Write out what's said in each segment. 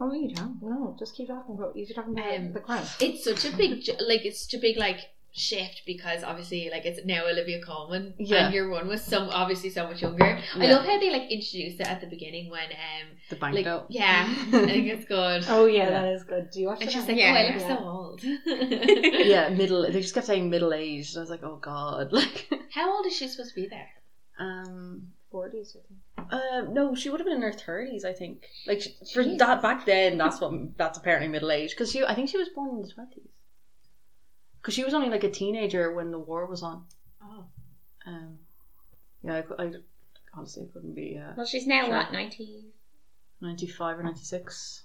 Oh, you don't. No, just keep talking about. You're talking about Um, the crown. It's such a big, like, it's such a big, like, shift because obviously, like, it's now Olivia Colman, Yeah. and your one was some obviously so much younger. I love how they like introduced it at the beginning when, um, The bank like, note. yeah, I think it's good. Oh yeah, Yeah. that is good. Do you watch And it? she's now? like, Yeah, "Oh, I look Yeah. so old." Yeah, middle. They just kept saying middle aged. I was like, oh god, like. How old is she supposed to be there? Um. Forties. I think. Uh, no, she would have been in her thirties, I think. Like she, for Jesus. that back then, that's what that's apparently middle age. Because she, I think she was born in the twenties. Because she was only like a teenager when the war was on. Oh, Um, yeah, I, cou- I honestly couldn't be uh, Well, she's now Sure. what ninety. ninety five or ninety six.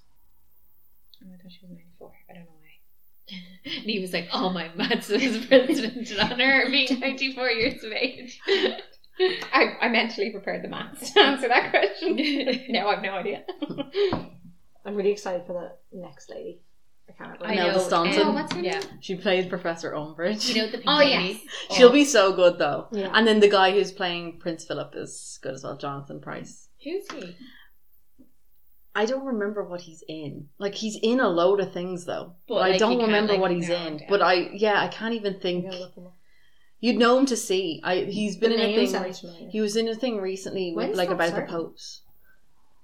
Oh, I thought she was ninety four. I don't know why. and he was like, "Oh, my Matt's was president in honor of being ninety four years of age." I, I mentally prepared the maths to answer that question. no, I have no idea. I'm really excited for the next lady. I can't remember. I Imelda know. Staunton. Oh, what's her yeah. She played Professor Umbridge. You know the pink Oh, lady? yes. She'll be oh. so good though. Yeah. And then the guy who's playing Prince Philip is good as well, Jonathan Pryce. Who's he? I don't remember what he's in. Like he's in a load of things though, but, But, I like, don't can't, remember like, what he's narrow in. it down. But I, yeah, I can't even I'm think. gonna look them up. You'd know him to see. I he's been The in a thing. He was in a thing recently, with, like about the starting? popes.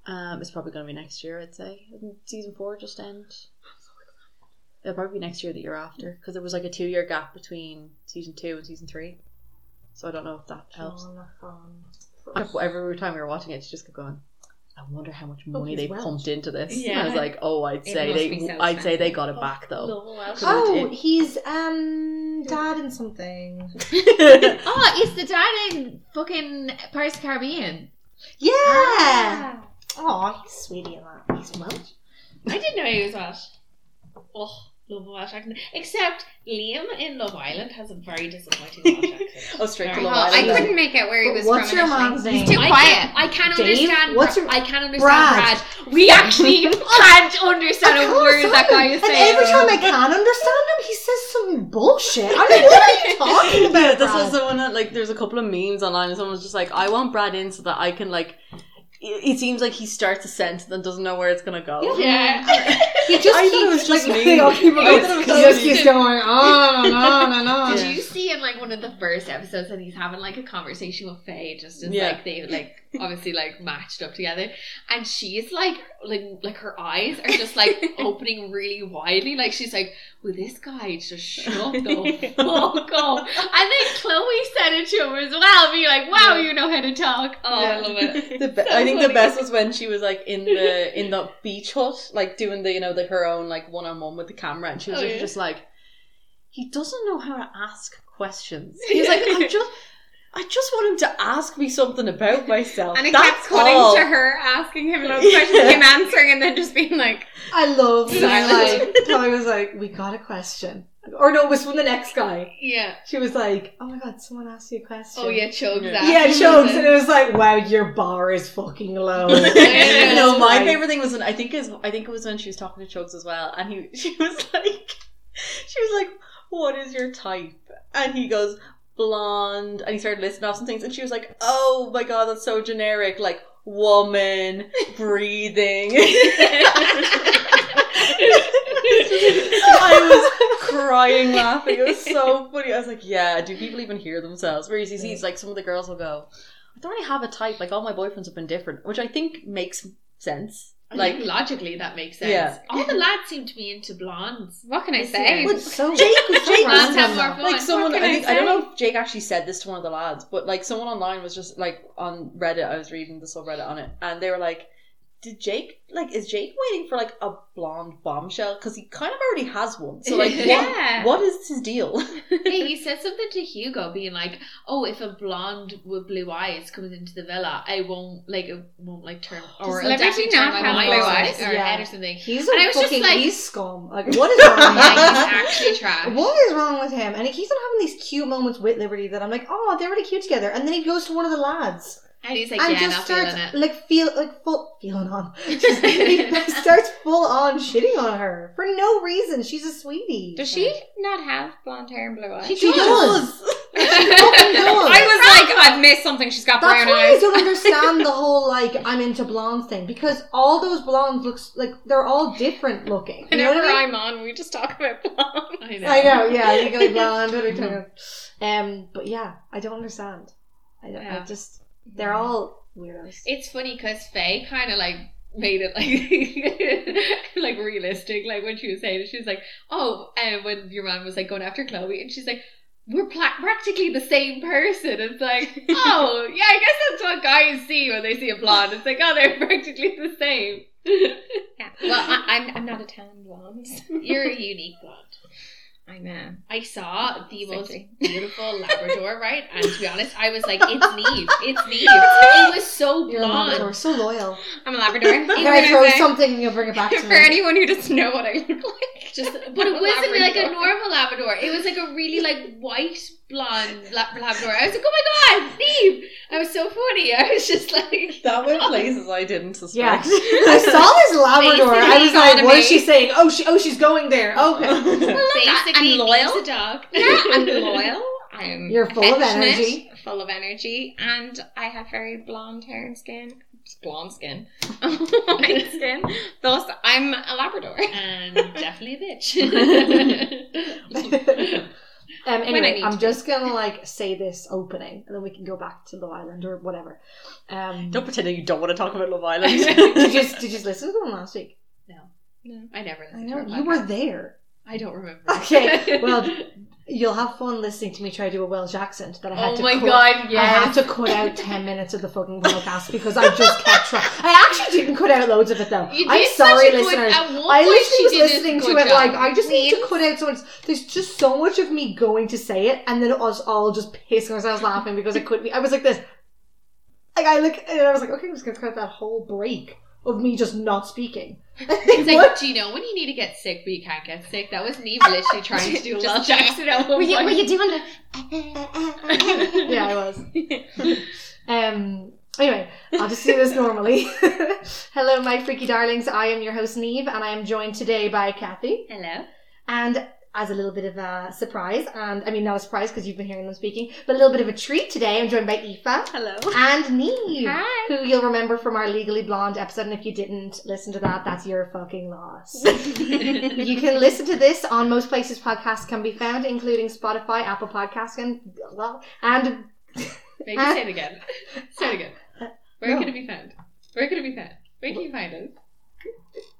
Um, it's probably going to be next year, I'd say. Season four just end? It'll probably be next year, the year after, because there was like a two-year gap between season two and season three. So I don't know if that helps. Jonathan Every time we were watching it, she just kept going. I wonder how much money he's they Welsh. pumped into this. Yeah. I was like, oh, I'd say they, so I'd say they got it back though. No, Oh, it- he's um dad in something. Oh, it's the dad in fucking Pirates of the Caribbean. Yeah. Oh, he's sweetie in that. He's Welsh. I didn't know he was Welsh. Oh, love a Welsh accent. Except Liam in Love Island has a very disappointing Welsh accent. oh, straight to Love Oh, I then. couldn't make out where he was What's from. your initially. mom's He's name? too I quiet. Can't, I can't Dave? understand. What's your- I can't understand Brad. Brad. We actually can't understand a word that guy is saying. and every time I can understand him, he says some bullshit. I'm like, what are you talking about? Yeah, this Brad? was the one that like there's a couple of memes online and someone's just like, I want Brad in so that I can like it it seems like he starts a sentence and doesn't know where it's gonna go. yeah. He just I thought it keeps was just like me. they all going. thought it was He just just keeps going on and on and on. Did you see in like one of the first episodes that he's having like a conversation with Faye, just as Yeah. like they like obviously like matched up together, and she's like like like her eyes are just like opening really widely, like she's like, "Will this guy just shut the fuck up?" And then Chloe said it to him as well, being like, "Wow, you know how to talk." Oh, I love it. Be- So I think funny. the best was when she was like in the in the beach hut, like doing the you know the her own like one on one with the camera, and she was Oh, just, yeah. just like, he doesn't know how to ask questions. He was like, I just. I just want him to ask me something about myself. And it That's kept cutting all. to her asking him loads of questions, him answering, and then just being like, I love when Silence. like Chloe was like, "We got a question," or no, it was from the next guy. Yeah. She was like, "Oh my god, someone asked you a question." Oh yeah, chugs. Yeah. after Yeah, chokes, and it was like, "Wow, your bar is fucking low." Yeah. no, my Like- favorite thing was when I think is I think it was when she was talking to Chugs as well, and he she was like, she was like, "What is your type?" And he goes, "Blonde," and he started listing off some things, and she was like, "Oh my god, that's so generic, like woman, breathing." I was crying laughing. It was so funny. I was like, "Yeah, do people even hear themselves?" Whereas he sees like some of the girls will go, "I don't really have a type. Like all my boyfriends have been different," which I think makes sense. I Like think logically that makes sense. Yeah. All the lads seem to be into blondes. "What can I This say?" year. But so Jake- Jake Blondes have more fun. like someone What I think I I, don't know if Jake actually said this to one of the lads, but like someone online was just like on Reddit, I was reading the subreddit on it, and they were like, Did Jake like is Jake waiting for like a blonde bombshell? Because he kind of already has one. So like Yeah. what what is his deal? hey, he said something to Hugo, being like, "Oh, if a blonde with blue eyes comes into the villa, I won't like it won't like turn or Does definitely turn not my have mind blue eyes? or Yeah. head or something." He's And I a was just fucking like- he's scum. Like what is wrong with him? Yeah, he's actually trash. What is wrong with him? And he keeps on having these cute moments with Liberty that I'm like, oh, they're really cute together. And then he goes to one of the lads And he's like, and "Yeah, just not starts like feel like full feeling on. Just, he starts full on shitting on her for no reason. She's a sweetie. Does she not have blonde hair and blue eyes? She does. She fucking does. I was like, I've missed something. She's got That's brown why I eyes. don't understand the whole like I'm into blondes thing because all those blondes looks like they're all different looking. You know Whenever what I mean? I'm on, we just talk about blonde. I know. I know, yeah, legally blonde. What are you talking about? Um, but yeah, I don't understand. I, don't, I just they're all weirdos. It's funny because Faye kind of like made it like like realistic. Like when she was saying it, she was like, "Oh," and when your man was like going after Chloe, and she's like. We're pla- practically the same person. It's like, oh, yeah, I guess that's what guys see when they see a blonde. It's like, oh, they're practically the same. Yeah. Well, I, I'm I'm not a tan blonde. You're a unique blonde. I'm I saw the most Sexy. beautiful Labrador, right? And to be honest, I was like, it's Neve. It's Neve. It was so You're a blonde. so loyal. I'm a Labrador. Can Even I as throw something and you'll bring it back to For me? anyone who doesn't know what I look like, Just, but it wasn't like a normal Labrador. It was like a really like white blonde lab- Labrador. I was like, oh my god, Neve! I was so funny. I was just like, That went places I didn't suspect. Yeah. I saw this Labrador. I was like, "What is she saying? Oh, she, oh, she's going there. Okay, basically I'm loyal. Neve's a dog. yeah, I'm loyal. I'm You're full of energy. full of energy, and I have very blonde hair and skin. Blonde skin, white skin. Thus, I'm a Labrador. and definitely a bitch. um, anyway, I'm to. just gonna like say this opening, and then we can go back to Love Island or whatever. Um, Don't pretend that you don't want to talk about Love Island. did you just did you just listen to them last week? No, no, I never I listened know you were there. I don't remember. Okay, well, you'll have fun listening to me try to do a Welsh accent that I had oh to my cut. god, I had to cut out 10 minutes of the fucking podcast because I just kept trying. I actually didn't cut out loads of it though. You I'm did such sorry, a good- listeners. at one I point literally was did a listening to good it job. like, I just need to cut out so much. There's just so much of me going to say it and then us all just pissing ourselves laughing because it couldn't be. I was like this. Like, I look, and I was like, okay, I'm just gonna cut out that whole break of me just not speaking. It's like, What? do you know when you need to get sick but you can't get sick? That was Neve literally trying to do a Just- Welsh accent at one Were you, point. were you doing the? yeah, I was. Um. Anyway, I'll just do this normally. Hello, my freaky darlings. I am your host Neve, and I am joined today by Kathy. Hello. And as a little bit of a surprise, and I mean not a surprise because you've been hearing them speaking, but a little bit of a treat today. I'm joined by Aoife Hello. and Neve, Hi. who you'll remember from our Legally Blonde episode. And if you didn't listen to that, that's your fucking loss. you can listen to this on most places podcasts can be found, including Spotify, Apple Podcasts, and well, and Maybe say it again. Say it again. Where No. can it be found? Where can it be found? Where can you find us?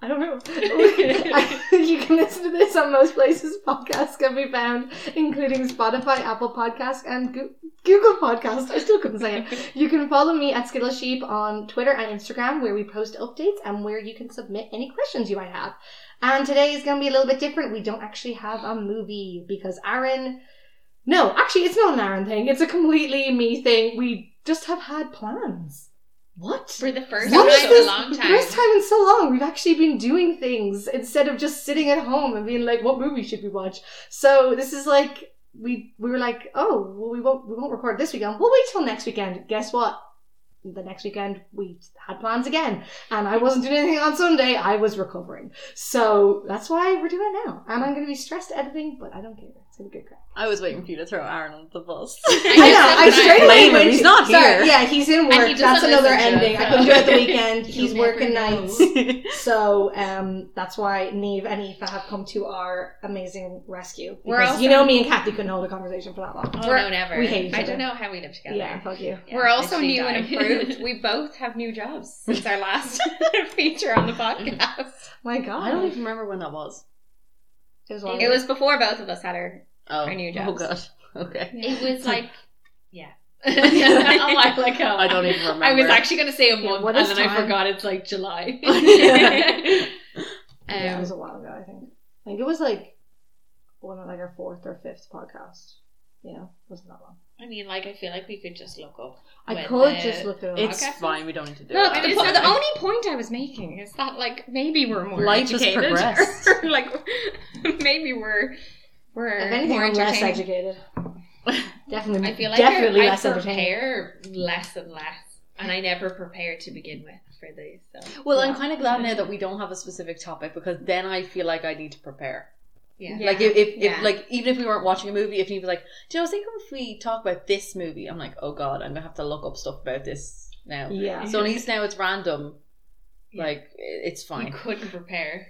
I don't know. you can listen to this on most places podcasts can be found, including Spotify, Apple Podcasts, and Goo- Google Podcast. I still couldn't say it. You can follow me at Skittle Sheep on Twitter and Instagram, where we post updates and where you can submit any questions you might have. And today is going to be a little bit different. We don't actually have a movie because Aaron. No, actually, it's not an Aaron thing. It's a completely me thing. We just have had plans. What? For the first What time in this? a long time. First time in so long. We've actually been doing things instead of just sitting at home and being like, "What movie should we watch?" So this is like we we were like, "Oh, well, we won't we won't record this weekend. We'll wait till next weekend." Guess what? The next weekend we had plans again, and I wasn't doing anything on Sunday. I was recovering, so that's why we're doing it now. And I'm going to be stressed editing, but I don't care. It's going to be good. Crack. I was waiting for you to throw Aaron on the bus. I know. I straight away Blame him, went he's to- not Sorry, here. Yeah, he's in work. he doesn't That's another listen to ending. us, I couldn't do it at the weekend. He's You'll working know. nights. So um, that's why Neve and Aoife have come to our amazing rescue. We're Because also- you know me and Kathy couldn't hold a conversation for that long. Oh We're- no, never. we hate each I other. don't know how we live together. Yeah, fuck you. Yeah, We're also literally new and improved. We both have new jobs since our last feature on the podcast. My God. I don't even remember when that was. It was, long It was before both of us had our. Oh, Our new oh jobs. god. Okay. It was like, yeah. a while ago. I don't even remember. I was actually going to say a Yeah, month, what and is then I forgot it's like July. yeah, it um, was a while ago, I think. I think it was like one of like our fourth or fifth podcast. Yeah, wasn't that long. I mean, like, I feel like we could just look up. I when could the- just look it up. It's Okay. fine. We don't need to do No, it. the, It's po- the only point I was making is that like maybe we're more Life has educated, progressed. or, like maybe we're we're if anything, more I'm less entertaining. educated. Definitely, I feel like definitely I less entertaining. prepare less and less, and I never prepare to begin with for these. So Well, I'm kind of glad now that we don't have a specific topic because then I feel like I need to prepare. Yeah. Like if, if, Yeah. if like even if we weren't watching a movie, if he was like, "Do you know, I was thinking if we talk about this movie," I'm like, "Oh God, I'm gonna have to look up stuff about this now." Yeah. So at least now it's random. Yeah. Like i- it's You fine. couldn't prepare.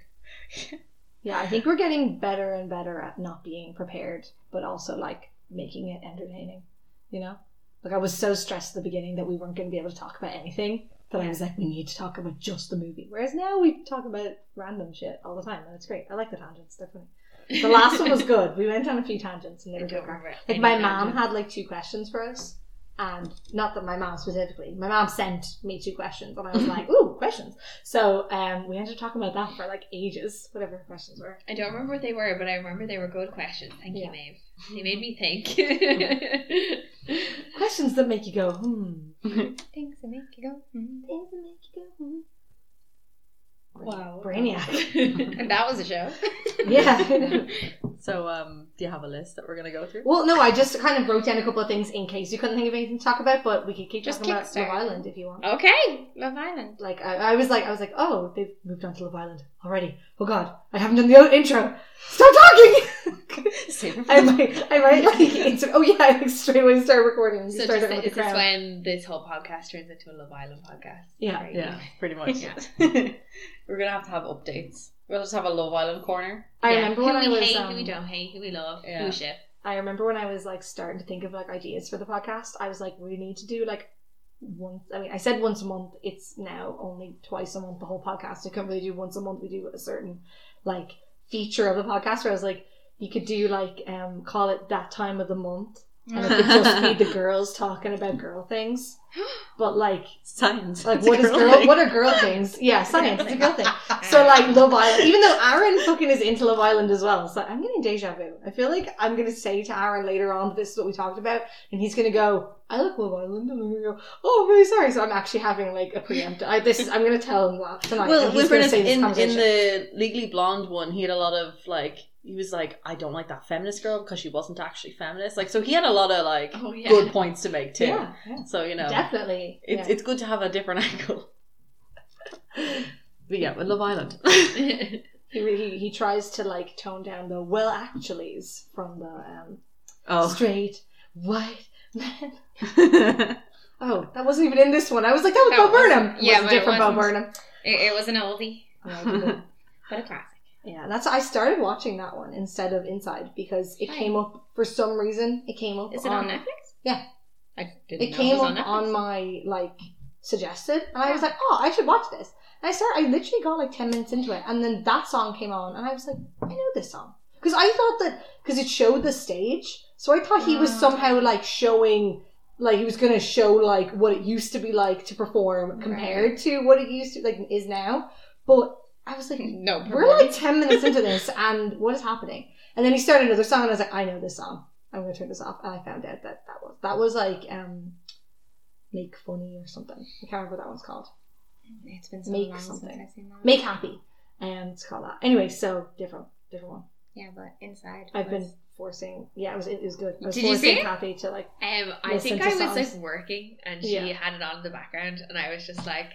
Yeah, I think we're getting better and better at not being prepared, but also like making it entertaining. You know? Like I was so stressed at the beginning that we weren't going to be able to talk about anything that I was like, we need to talk about just the movie. Whereas now we talk about random shit all the time, and it's great. I like the tangents, they're funny. The last one was good. We went on a few tangents and they I were don't good. remember. Like my mom had like two questions for us, and not that my mom specifically. My mom sent me two questions, and I was like, "Ooh, questions!" So um, we ended up talking about that for like ages, whatever the questions were. I don't remember what they were, but I remember they were good questions. Thank Yeah. you, Maeve. They made me think. Questions that make you go, "Hmm." Things that make you go. hmm. Things that make you go, "Hmm." Wow. Brainiac. And that was a show. yeah. So um, do you have a list that we're gonna go through? well, no, I just kind of wrote down a couple of things in case you couldn't think of anything to talk about, but we could keep Just talking about kickstart. Love Island if you want. Okay, Love Island. Like I, I was like, I was like, oh, they've moved on to Love Island already. Oh God, I haven't done the o- intro. Stop talking. Save it for I might, I might like insert. Oh yeah, like straight away start recording. So start just, is this when this whole podcast turns into a Love Island podcast? Yeah. Right. Yeah, pretty much. Yeah. we're gonna have to have updates. We'll just have a Love Island corner. I Yeah. remember who when I was. hate, um, who we don't hate, who we love, Yeah. who we ship. I remember when I was like starting to think of like ideas for the podcast. I was like, we need to do like once. I mean, I said once a month. It's now only twice a month. The whole podcast. I couldn't really do once a month. We do a certain like feature of the podcast. Where I was like, you could do like um call it that time of the month, and it could just be the girls talking about girl things. But like, Science. like It's what is girl girl? What are girl things? Yeah, science. It's a girl thing. So like Love Island, even though Aaron fucking is into Love Island as well, so I'm getting deja vu. I feel like I'm gonna say to Aaron later on, this is what we talked about, and he's gonna go, "I like Love Island," and I'm gonna go, "Oh, I'm really sorry." So I'm actually having like a preempt. I, this is I'm gonna tell him that tonight. Well, he's in gonna fairness, say this in, in the Legally Blonde one, he had a lot of like. He was like, I don't like that feminist girl because she wasn't actually feminist. Like, so he had a lot of like Oh, yeah. good points to make too. yeah, yeah, So you know, definitely. it's yeah. it's good to have a different angle. But yeah, with Love Island. he, he he tries to like tone down the well actuallys from the um, Oh, straight white men. Oh, that wasn't even in this one. I was like, that was No, Bo. Burnham. Yeah, Yeah, was a it different Bo wasn't. Burnham. It, it was an oldie, Yeah, I didn't- but a classic. Yeah, that's I started watching that one instead of Inside because it Right. came up for some reason. It came up. Is it on Netflix? Yeah. I didn't It know came it was up on Netflix. on my like suggested, and I was like, oh, I should watch this. And I started. I literally got like ten minutes into it, and then that song came on, and I was like, I know this song because I thought that because it showed the stage, so I thought he was Ah. somehow like showing. Like he was gonna show like what it used to be like to perform compared to what it used to like is now. But I was like, no, we're like 10 minutes into this and what is happening and then he started another song and i was like i know this song i'm going to turn this off and i found out that that was that was like um make funny or something i can't remember what that one's called It's been so Make long something. since I've seen that. make happy and it's called that anyway so different different one Yeah, but inside. i've was- been forcing yeah it was it was good I was Did you see kathy to like Um, I think I was songs. like working and she Yeah. had it on in the background, and I was just like,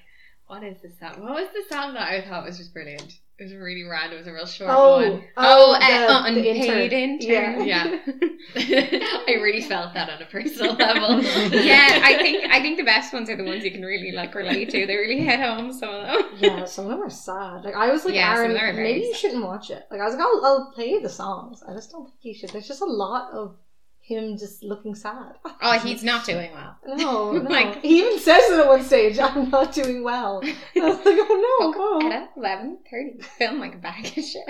"What is this song? What was the song that I thought was just brilliant? It was really random. It was a real short oh one. Oh, the- uh, the unpaid intern. yeah Yeah, I really felt that on a personal level. yeah, I think I think the best ones are the ones you can really like relate to. They really hit home. Some of them. yeah, some of them are sad. Like I was like, Yeah, some Aaron, of them are very maybe you sad. shouldn't watch it. Like I was like, I'll, I'll play you the songs. I just don't think you should. There's just a lot of him just looking sad. Oh, he's not doing well. No, no. Like- he even says it at one stage, "I'm not doing well." I was like, "Oh no, At eleven thirty, film like a bag of shit.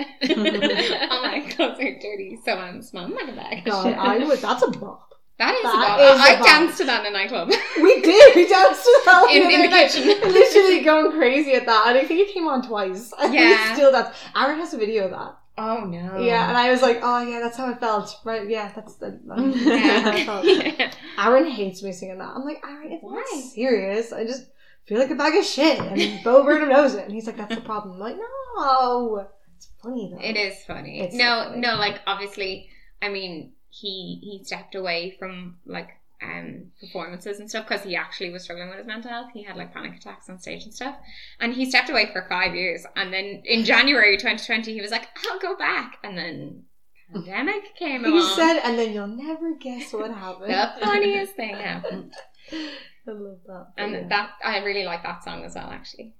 oh my clothes are dirty, so I'm smelling like a bag of God, shit. I would. That's a bop." that is that a bop. is a I danced to that in a nightclub. We did. We danced to that In- in the night. kitchen. literally going crazy at that. And I think it came on twice. And Yeah. still dance. Aaron has a video of that. Oh no. Yeah, and I was like, "Oh yeah, that's how I felt." Right? Yeah, that's the. that's how I felt. Yeah. Aaron hates me singing that. I'm like, Aaron, it's Why? not serious. I just feel like a bag of shit, and Bo Burnham knows it. And he's like, that's the problem. I'm like, no, it's funny though. It is funny. It's so no, funny. no, like obviously, I mean, he he stepped away from like um performances and stuff because he actually was struggling with his mental health. He had like panic attacks on stage and stuff, and he stepped away for five years. And then in January 2020, he was like, "I'll go back," and then pandemic came He said, and then you'll never guess what happened. the funniest thing happened. I love that. And Yeah. that I really like that song as well. Actually,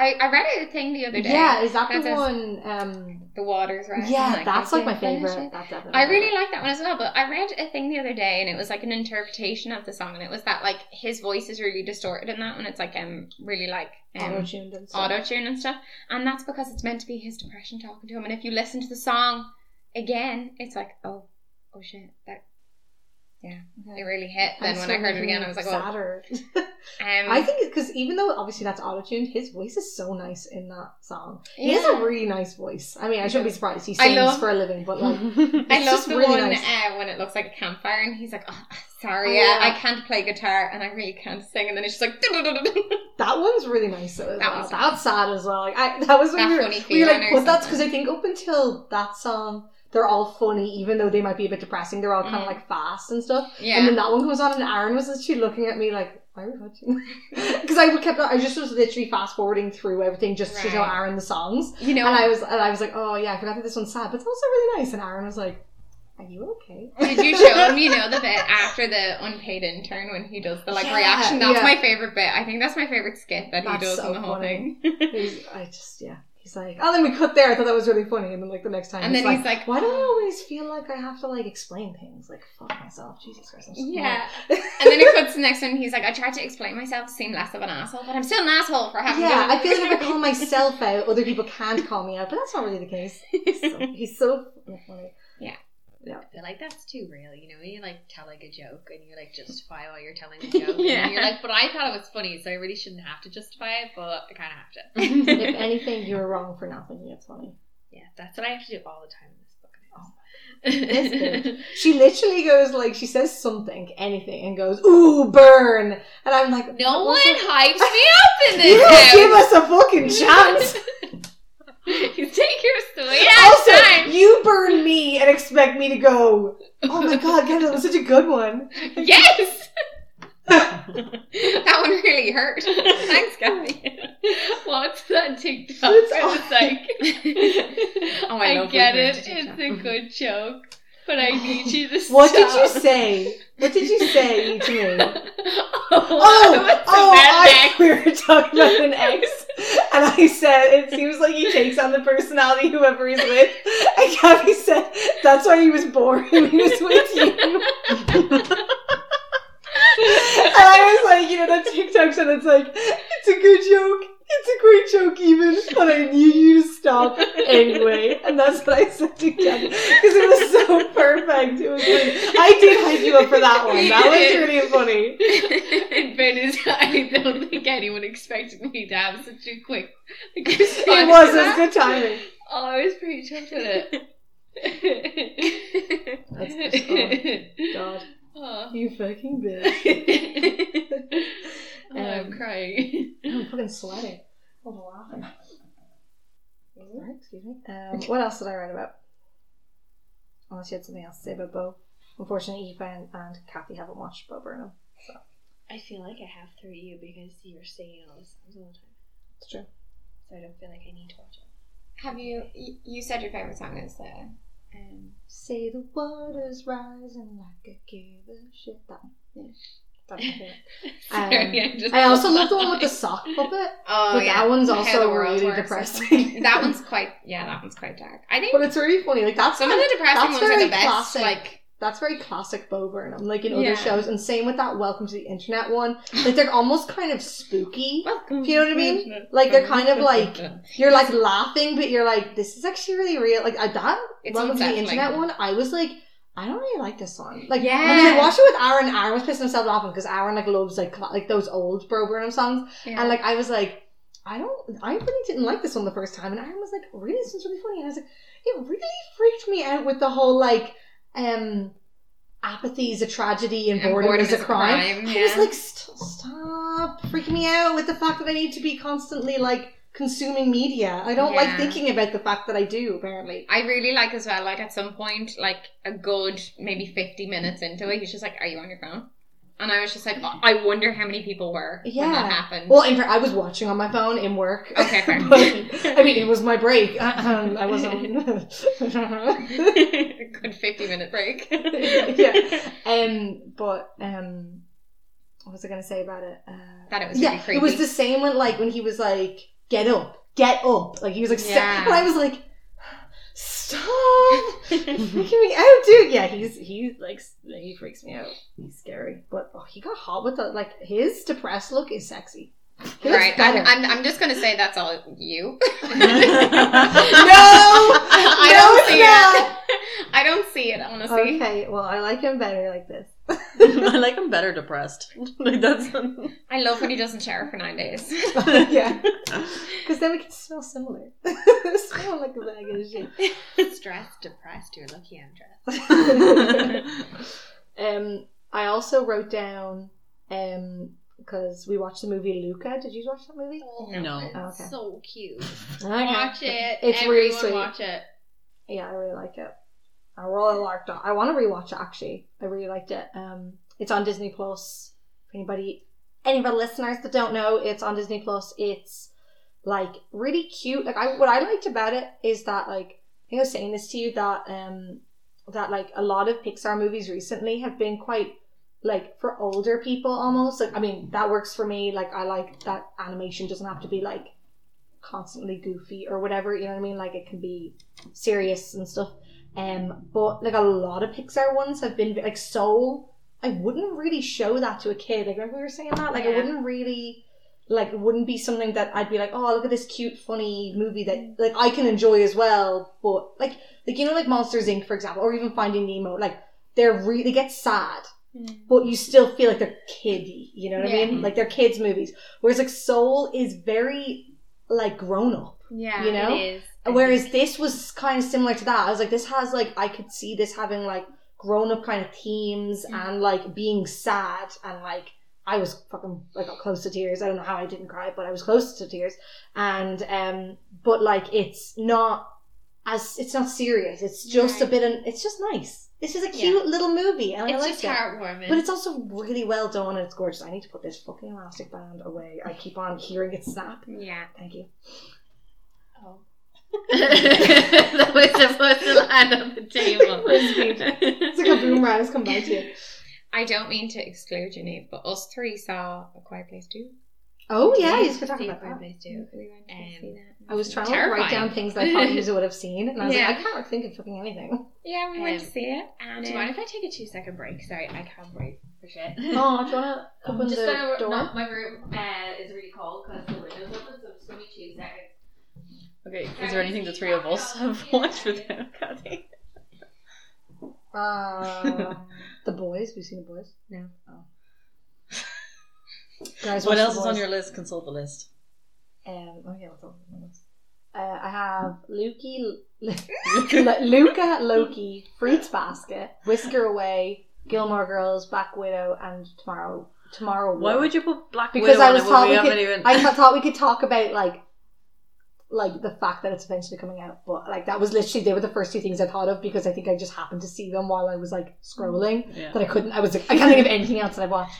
I I read a thing the other day. Yeah, is that that the says- one? Um, The waters, right? yeah, Like, that's like my favorite. That's. I really like that one as well, but I read a thing the other day and it was like an interpretation of the song and it was that like his voice is really distorted in that one. It's like um really like um, auto tuned and stuff. auto tune and stuff. And that's because it's meant to be his depression talking to him. And if you listen to the song again, it's like, oh, oh shit, that it really hit. Then when I heard it again, I was like, oh, um, sadder. I I think because even though obviously that's auto tuned, his voice is so nice in that song. He has a really nice voice. I mean, I shouldn't be surprised. He sings love- for a living, but like, I love the really one nice. uh, when it looks like a campfire and he's like, oh, sorry, Oh, yeah. I can't play guitar and I really can't sing. And then it's just like, that one's really nice. Though, That well. That's sad as well. Like, I, that was when That we were, funny we were like, but that's because I think up until that song, they're all funny, even though they might be a bit depressing. They're all kind of Mhm. like fast and stuff. yeah. And then that one comes on, and Aaron was literally looking at me like, "Why are we watching?" Because I kept, I just was literally fast forwarding through everything just to show Aaron the songs, you know, and I was, and I was like, "Oh yeah, I forgot that this one's sad, but it's also really nice." And Aaron was like, "Are you okay?" Did you show him, you know, the bit after the unpaid intern when he does the like Yeah, reaction? That's yeah. my favorite bit. I think that's my favorite skit that he does so in the whole funny. thing. I just, yeah. He's like, oh, then we cut there. I thought that was really funny, and then like the next time, And he's then like, he's like, "Why do I oh. always feel like I have to like explain things? Like, fuck myself, Jesus Christ." Yeah. And then it cuts to the next one. He's like, I tried to explain myself to seem less of an asshole, but I'm still an asshole for having. yeah, I feel like if I call myself out, other people can't call me out, but that's not really the case. He's so, he's so funny. I feel like that's too real. You know, when you like tell like a joke and you like justify why you're telling the joke. Yeah. And you're like, but I thought it was funny, so I really shouldn't have to justify it, but I kind of have to. if anything, you're wrong for nothing. It's funny. Yeah, that's what I have to do all the time in this book. Bitch. Oh, she literally goes like she says something, anything, and goes, "Ooh, burn!" And I'm like, no one hypes me up in You this don't give us a fucking chance. you take your sweet also, time. you burn me and expect me to go. Oh my god, God, that was such a good one. Yes. that one really hurt. Thanks, Gabby. What's that TikTok? It's- I was like, Oh, I I, get it. It's a good joke, but I need you to stop. What did you say? What did you say to me? oh, Oh, oh, I, I, we were talking about an ex, and I said it seems like he takes on the personality whoever he's with. And Gabby said that's why he was boring he was with you. and I was like, you know, that TikTok said it's like, it's a good joke. It's a great joke, even, but I need you to stop anyway. And that's what I said to Gabby because it was so perfect. It was like, I did hype you up for that one. That was really funny. In fairness, I don't think anyone expected me to have such a quick like, It was. It was good timing. Oh, I was pretty chuffed with it. That's just, oh, God, oh. you fucking bitch. Oh, I'm Um, crying. I'm fucking sweating. I'm laughing. Sorry, excuse me. Um, what else did I write about? Unless you had something else to say about Bo. Unfortunately, Eva and, and Kathy haven't watched Bo Burnham. I feel like I have through you because you're singing all the songs all the time. It's true. So I don't feel like I need to watch it. Have you? You you said your favorite song is the. Um, Say the water's rising like a give a shit. That one. Yeah. That's my favorite. Sorry, Um, I just I also love the one with the sock puppet. oh But yeah, that one's also really Works depressing. that one's quite. Yeah, that one's quite dark. I think But it's really funny. Like that's some of the depressing ones are the best. classic. Like That's very classic Bo Burnham, like in Yeah. other shows, and same with that Welcome to the Internet one. Like they're almost kind of spooky. welcome. If you know what I mean? Like they're kind of like you're like laughing, but you're like, this is actually really real. Like that It's Welcome to the. Internet one, I was like, I don't really like this song. Like Yeah. I I watched it with Aaron. Aaron was pissing himself laughing because Aaron like loves like cla- like those old Bo Burnham songs, Yeah. and like I was like. I don't. I really didn't like this one the first time, and Aaron was like, "Really, this one's really funny." And I was like, "It really freaked me out with the whole like, um, apathy is a tragedy and, And boredom, is a crime." crime, I was yeah. like, St- stop freaking me out with the fact that I need to be constantly like consuming media. I don't like thinking about the fact that I do. Apparently, I really like as well. Like at some point, like a good maybe fifty minutes into it, he's just like, "Are you on your phone?" And I was just like, oh, I wonder how many people were when Yeah. that happened. Well, in fact, I was watching on my phone in work. Okay, fair. But, I mean, it was my break. I wasn't. good fifty minute break. Yeah. um, but um, what was I going to say about it? Uh, That it was yeah, really it was the same when like when he was like, "Get up, get up!" Like he was like, Yeah. and I was like, "Stop, freaking me out, dude." Yeah, he's he's like he freaks me out. He's scary, but oh, he got hot with the like his depressed look is sexy. He Right. I'm, I'm, I'm just gonna say that's all you. no, I no, don't see not. it. I don't see it, honestly. Okay, well, I like him better like this. I like him better depressed. like that's I love when he doesn't shower for nine days. yeah, because then we can smell similar. smell like a bag of shit. Stressed, depressed, you're lucky I'm dressed. um, I also wrote down um because we watched the movie Luca. Did you watch that movie? No. It's Oh, okay. so cute. Okay. Watch it. It's really sweet. watch it. Yeah, I really like it. I really liked it. I want to rewatch it actually. I really liked it. Um, it's on Disney Plus. For anybody, any of our listeners that don't know, it's on Disney Plus. It's like really cute. Like I, what I liked about it is that like I I was saying this to you that um that like a lot of Pixar movies recently have been quite like for older people almost. Like I mean that works for me. Like I like that animation doesn't have to be like constantly goofy or whatever. You know what I mean? Like it can be serious and stuff. Um, but like a lot of Pixar ones have been like Soul. I wouldn't really show that to a kid. Like remember we were saying that? Like I wouldn't really like it wouldn't be something that I'd be like, oh look at this cute, funny movie that like I can enjoy as well. But like like you know like Monsters Inc. for example, or even Finding Nemo, like they're really they get sad, but you still feel like they're kiddie. You know what I mean? Like they're kids movies. Whereas like Soul is very like grown up. Yeah. You know? It is. Whereas this was kind of similar to that. I was like, this has like I could see this having like grown up kind of themes Mm. and like being sad and like I was fucking like got close to tears. I don't know how I didn't cry, but I was close to tears. And um, but like it's not as it's not serious. It's just a bit. Of, it's just nice. This is a cute little movie, and I It's like just it. heartwarming. But it's also really well done and it's gorgeous. I need to put this fucking elastic band away. I keep on hearing it snap. Yeah. Thank you. That was supposed to land on the table. It's like a boomerang has come back to you. I don't mean to exclude you, Nate, but us three saw A Quiet Place too. Oh yeah, you could talk about Quiet that. Place too. We Um. I was trying to write down things that I thought you would have seen, and I was Yeah. like, I can't think of fucking anything. Yeah, we went Um, to see it. And Do you uh, mind if I take a two second break? Sorry, I can't break for shit. Oh, do you want to open I'm just the gonna, door? No, my room uh, is really cold because the window's open, so just give me two seconds. Okay, is there anything the three of us have watched without Kathy? Uh, the boys. We've seen the boys. No. Oh. Guys, What watch else is on Boys. your list? Consult the list. Um, oh yeah, what's on my list? Uh, I have Luki, Luca, Loki, Fruits Basket, Whisker Away, Gilmore Girls, Black Widow, and Tomorrow. Tomorrow. Why War. would you put Black Because Widow I on was a thought we we could- haven't even? I thought we could talk about like like the fact that it's eventually coming out, but like that was literally they were the first two things I thought of because I think I just happened to see them while I was like scrolling yeah. that I couldn't. I was like I can't think of anything else that I've watched.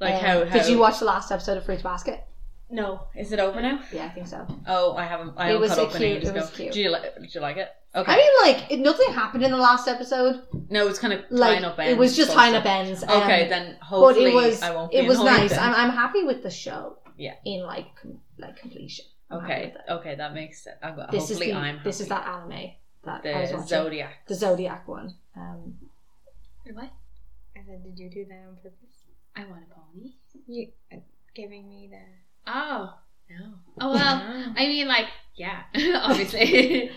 Like Um, how, how? Did you watch the last episode of Fruits Basket? No, is it over now? Yeah, I think so. Oh, I haven't. I It haven't was caught up cute- it was ago. cute. Do you like? Did you like it? Okay. I mean, like it, nothing happened in the last episode. no, it's kind of Like tying up ends. it was just so tying stuff. up ends. um, Okay, then but hopefully it was I won't be it was annoyed nice. then. I'm, I'm happy with the show. Yeah. In like com- like completion. I'm happy Okay, with okay, that makes sense. I'm, This hopefully is the I'm. this is that anime that I was the watching. Zodiac. the Zodiac one. Um, What? I said, did you do that on purpose? I want a pony. You uh, giving me the. Oh no. Oh well. I mean, like, yeah, obviously.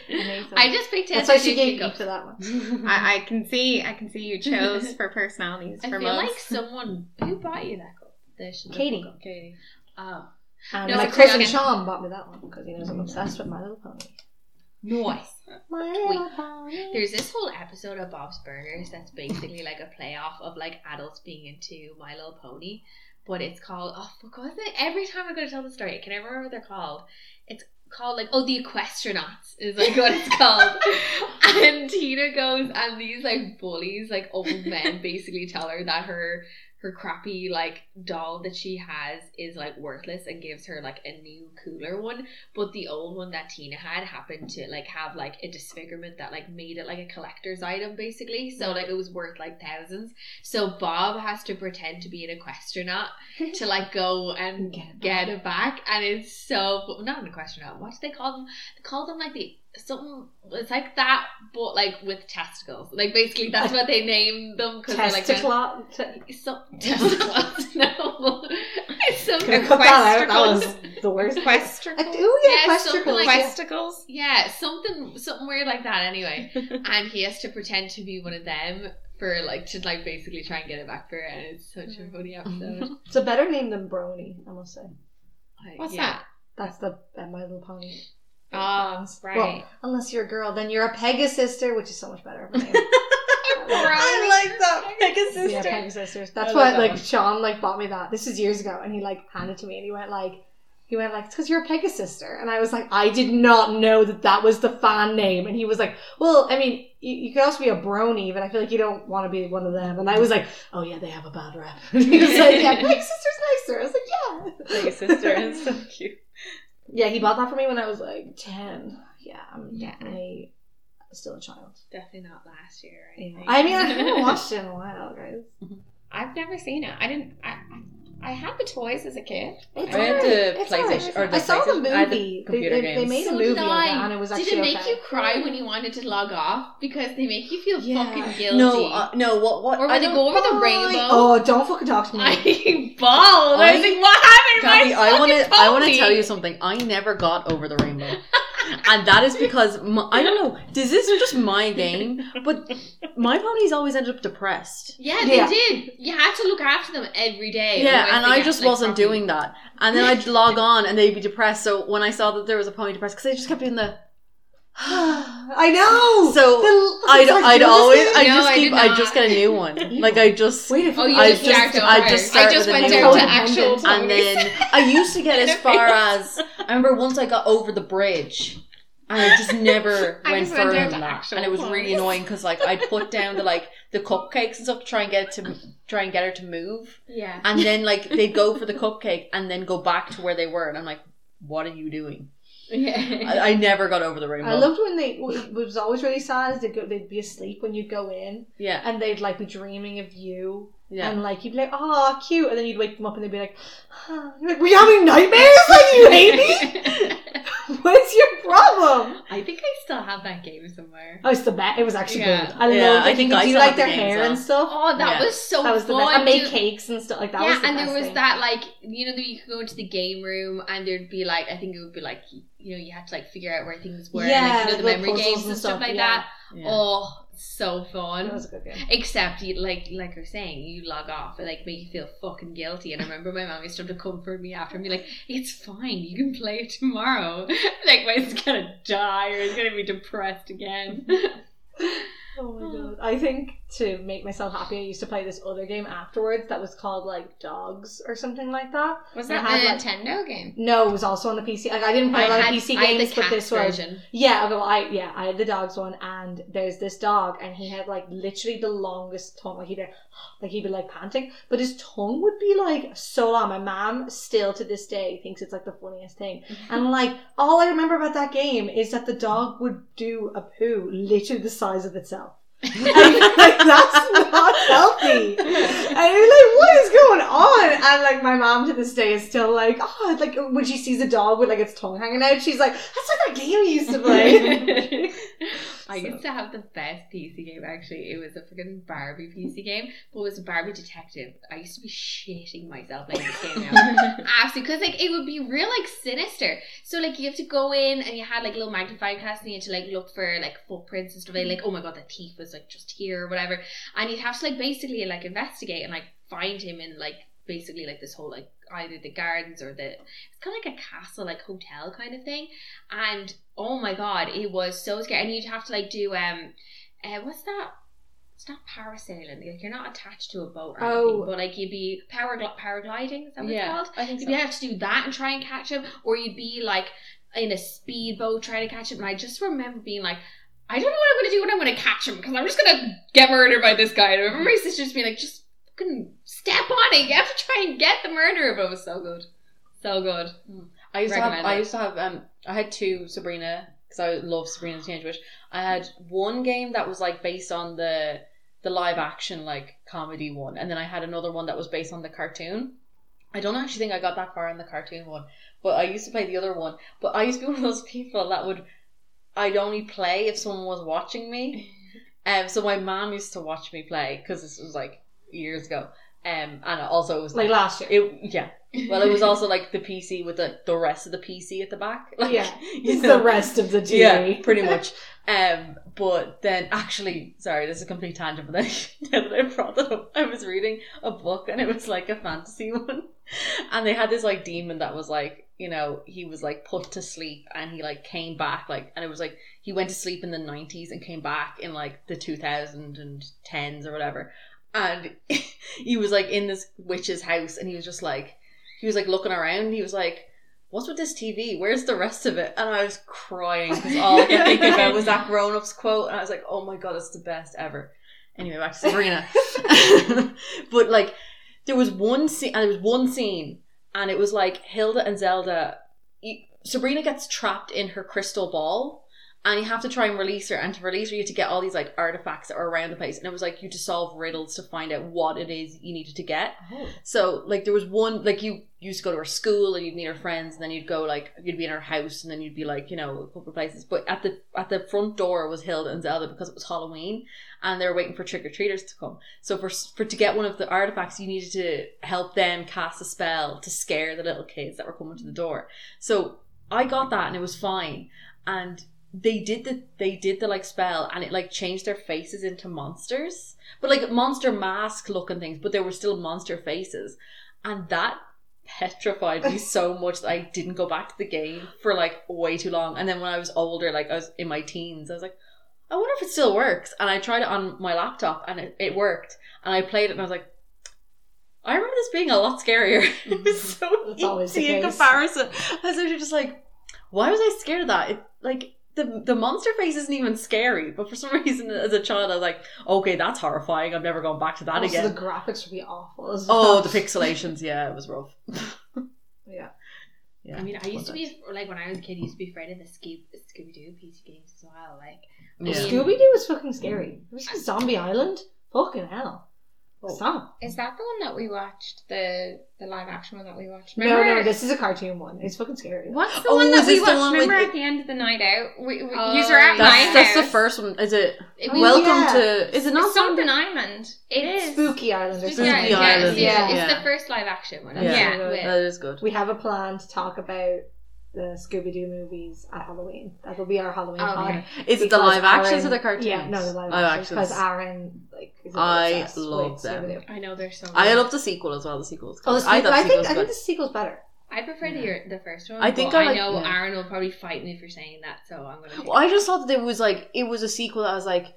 I just picked it. That's as why she a gave Jingle. you to that one. I, I can see. I can see you chose for personalities. I for feel most. like someone who bought you that cup. The sh- the Katie. Katie. Oh, And No, my it's cousin okay. Sean bought me that one because he knows I'm obsessed with My Little Pony. nice. My Little Pony. There's this whole episode of Bob's Burgers that's basically like a playoff of like adults being into My Little Pony, but it's called oh fuck was it? Every time I go to tell the story, I can never remember what they're called. It's called like oh the Equestranauts is like what it's called. and Tina goes and these like bullies, like old men, basically tell her that her her crappy like doll that she has is like worthless and gives her like a new cooler one. But the old one that tina had happened to like have like a disfigurement that like made it like a collector's item basically. So like it was worth like thousands. So bob has to pretend to be an equestranaut to like go and Get it get it back. And it's so not an equestranaut. What do they call them? They call them like the something it's like that but like with testicles like basically that's what they name them because like Testicle. Te- some testicles. no, it's some Gonna cut that out. That was the worst. Like, ooh, yeah, Yeah, something like yeah. Questicles? Yeah, something something weird like that. Anyway, and he has to pretend to be one of them for like to like basically try and get it back for her, and it's such a funny episode. It's a better name than Brony, I must say. Like, What's yeah. that? That's the uh, My Little Pony. Oh, right. Well, unless you're a girl, then you're a Pegasister, which is so much better. of a name. I like that. Pegasus. yeah, Pegasisters. I That's love why that like one. Sean like bought me that. This is years ago, and he like handed it to me, and he went like. He went like, "It's because you're a Pegasister," and I was like, "I did not know that that was the fan name." And he was like, "Well, I mean, you, you could also be a Brony, but I feel like you don't want to be one of them." And I was like, "Oh yeah, they have a bad rep." And he was like, "Yeah, Pegasister's nicer." I was like, "Yeah." Pegasus is so cute. Yeah, he bought that for me when I was like ten. Yeah, I'm Yeah. definitely still a child. Definitely not last year. Or Yeah. I mean, I haven't watched it in a while, guys. I've never seen it. I didn't. I, I, I had the toys as a kid. It's I had alright. the It's PlayStation- alright. or the I saw the PlayStation- I had the movie. They, computer they, they games. made a So movie did of it, and it was actually Did it make okay. you cry when you wanted to log off because they make you feel Yeah. fucking guilty? No, uh, no. What? What? or I when they don't- go over the Oh, rainbow. Oh, don't fucking talk to me. I bawled. I, I- was like, "What happened to Kathy, my I want to. I want to tell you something. I never got over the rainbow, and that is because my, I don't know. This Is this just my game? But my ponies always ended up depressed. Yeah, they Yeah. did. You had to look after them every day. Yeah, otherwise and they I get, just like, wasn't properly- doing that. And then I'd log on and they'd be depressed. So when I saw that there was a pony depressed, because they just kept doing the. I know. So The- I'd, I'd do this always. I No, just I keep, did I just get a new one. Like I just, Wait, if Oh, you I just just- start over. I just start I just with a went new down one. to actual and ponies. then I used to get as far as I remember once I got over the bridge. And I just never I went just went further down than to that, actual and it was really ponies. annoying because like I'd put down the like the cupcakes and stuff to try and get it to try and get her to move, Yeah. and then like they'd go for the cupcake and then go back to where they were, and I'm like, what are you doing? Yeah. I, I never got over the rainbow. I loved when they. What was always really sad is they'd go. They'd be asleep when you'd go in, yeah, and they'd like be dreaming of you, yeah. and like you'd be like, "Oh, cute," and then you'd wake them up, and they'd be like, "Huh." You're like, "Were you having nightmares? Like you hate me? What's your problem?" I think I still have that game somewhere. Oh, it's the best. It was actually Yeah. good. I Yeah, loved it. I think could I do still like have the their game hair as and well. stuff. Oh, that Yeah. was so that was the fun. best. And make cakes and stuff like that. yeah, was the and there best was thing. that like you know that you could go into the game room and there'd be like I think it would be like you know you had to like figure out where things were, Yeah, like, you know the little memory games and and stuff, stuff, like yeah. that. Yeah. Oh, so fun. That was a good game. Except you like like you're saying, you log off and like make you feel fucking guilty. And I remember my mom used to have to comfort me after and be like, "It's fine, you can play it tomorrow." like my Wayne's gonna die or he's gonna be depressed again. Oh my god. I think to make myself happy, I used to play this other game afterwards that was called like Dogs or something like that. Was that had, a like- Nintendo game? No, it was also on the PC. Like I didn't play a lot of PC I had games, but this was version. yeah. Okay, well, I yeah, I had the dogs one, and there's this dog, and he had like literally the longest tongue. Like he'd be, like he'd be like panting, but his tongue would be like so long. My mom still to this day thinks it's like the funniest thing. And like all I remember about that game is that the dog would do a poo literally the size of itself. Like that's not healthy. And you're like, what is going on? And like my mom to this day is still like, oh, like when she sees a dog with like its tongue hanging out, she's like, that's like that game we used to play. I So- used to have the best PC game actually. It was a freaking Barbie PC game, but it was a Barbie detective. I used to be shitting myself playing this game now. Absolutely, because like it would be real like sinister. So like you have to go in and you had like a little magnifying glass and you had to like look for like footprints and stuff like, like oh my god the thief was like just here or whatever, and you'd have to like basically like investigate and like find him in like basically like this whole like either the gardens or the it's kind of like a castle like hotel kind of thing, and oh my god it was so scary and you'd have to like do um uh, what's that. It's not parasailing. Like you're not attached to a boat or anything, Oh. but like you'd be paragl- paragliding. Is that what it's called? I think so. You'd have to do that and try and catch him, or you'd be like in a speedboat trying to catch him. And I just remember being like, I don't know what I'm going to do when I'm going to catch him because I'm just going to get murdered by this guy. And I remember my sister just being like, just fucking step on it. You have to try and get the murderer, but it was so good, so good. I used to have. Recommend I used to have. Um, I had two Sabrina because I love Sabrina the Teenage Witch. I had one game that was like based on the the live action like comedy one, and then I had another one that was based on the cartoon. I don't actually think I got that far in the cartoon one, but I used to play the other one. But I used to be one of those people that would. I'd only play if someone was watching me. Um, so my mom used to watch me play because this was like years ago. Um, and also it was Like last year. it, yeah. Well, it was also like the PC with the, the rest of the PC at the back. Like, Yeah. you It's know. the rest of the TV. Yeah, pretty much. Um, but then actually, sorry, this is a complete tangent. But then now that I brought that up, I was reading a book and it was like a fantasy one, and they had this like demon that was like, you know, he was like put to sleep and he like came back like, and it was like he went to sleep in the nineties and came back in like the two thousand and tens or whatever, and he was like in this witch's house and he was just like, he was like looking around. He was like what's with this TV? Where's the rest of it? And I was crying because all I kept thinking about was that grown ups quote. And I was like, oh my god, it's the best ever. Anyway, back to Sabrina. but like, there was one scene, and there was one scene, and it was like Hilda and Zelda. You, Sabrina gets trapped in her crystal ball, and you have to try and release her. And to release her, you have to get all these like artifacts that are around the place. And it was like you to solve riddles to find out what it is you needed to get. Oh. So like there was one like you used to go to her school and you'd meet her friends and then you'd go like you'd be in her house and then you'd be like you know a couple of places. But at the at the front door was Hilda and Zelda because it was Halloween and they were waiting for trick or treaters to come. So for for to get one of the artifacts, you needed to help them cast a spell to scare the little kids that were coming to the door. So I got that and it was fine and. They did the they did the like spell and it like changed their faces into monsters, but like monster mask looking things, but they were still monster faces, and that petrified me so much that I didn't go back to the game for like way too long. And then when I was older, like I was in my teens, I was like, I wonder if it still works. And I tried it on my laptop and it, it worked. And I played it and I was like, I remember this being a lot scarier. it was mm-hmm. so That's always the easy in comparison. I was just like, why was I scared of that? It, like the the monster face isn't even scary, but for some reason as a child I was like, okay, that's horrifying. I'm never going back to that Also, again. the graphics would be awful. as Oh, the pixelations, yeah, it was rough. Yeah. Yeah. I mean, I used to be like when I was a kid, I used to be afraid of the Scooby Scooby Doo PC games as well. Like, times. Yeah. Yeah. Scooby Doo was fucking scary. Have you seen Zombie Island? Fucking hell. Oh. Stop. Is that the one that we watched? The the live action one that we watched? No, no, this is a cartoon one. It's fucking scary. What's the Oh, one that we watched? one with Remember at the end of the night out? We, we Oh, you were at yeah. my That's, that's the first one. Is it? it Oh, Welcome yeah. to. Is it not It's something island. It is Spooky Island or Spooky something. Spooky yeah, Yeah, it's the first live action one. Yeah. Yeah. with- That is good. We have a plan to talk about the Scooby Doo movies at Halloween. That will be our Halloween Oh, pod. okay. Is it the live actions Aaron- or the cartoons? Yeah, no, the live, Live actions. Because. Aaron, like, is I love them. Scooby-Doo. I know they're so. Good. I love the sequel as well. The sequel's. Oh, the I sequel, thought I, the think sequel I think the sequel's better. I prefer Yeah. the the first one. I think but I I, know yeah. Aaron will probably fight me for saying that, so I'm gonna. Well, I just thought that it was like it was a sequel that I was like,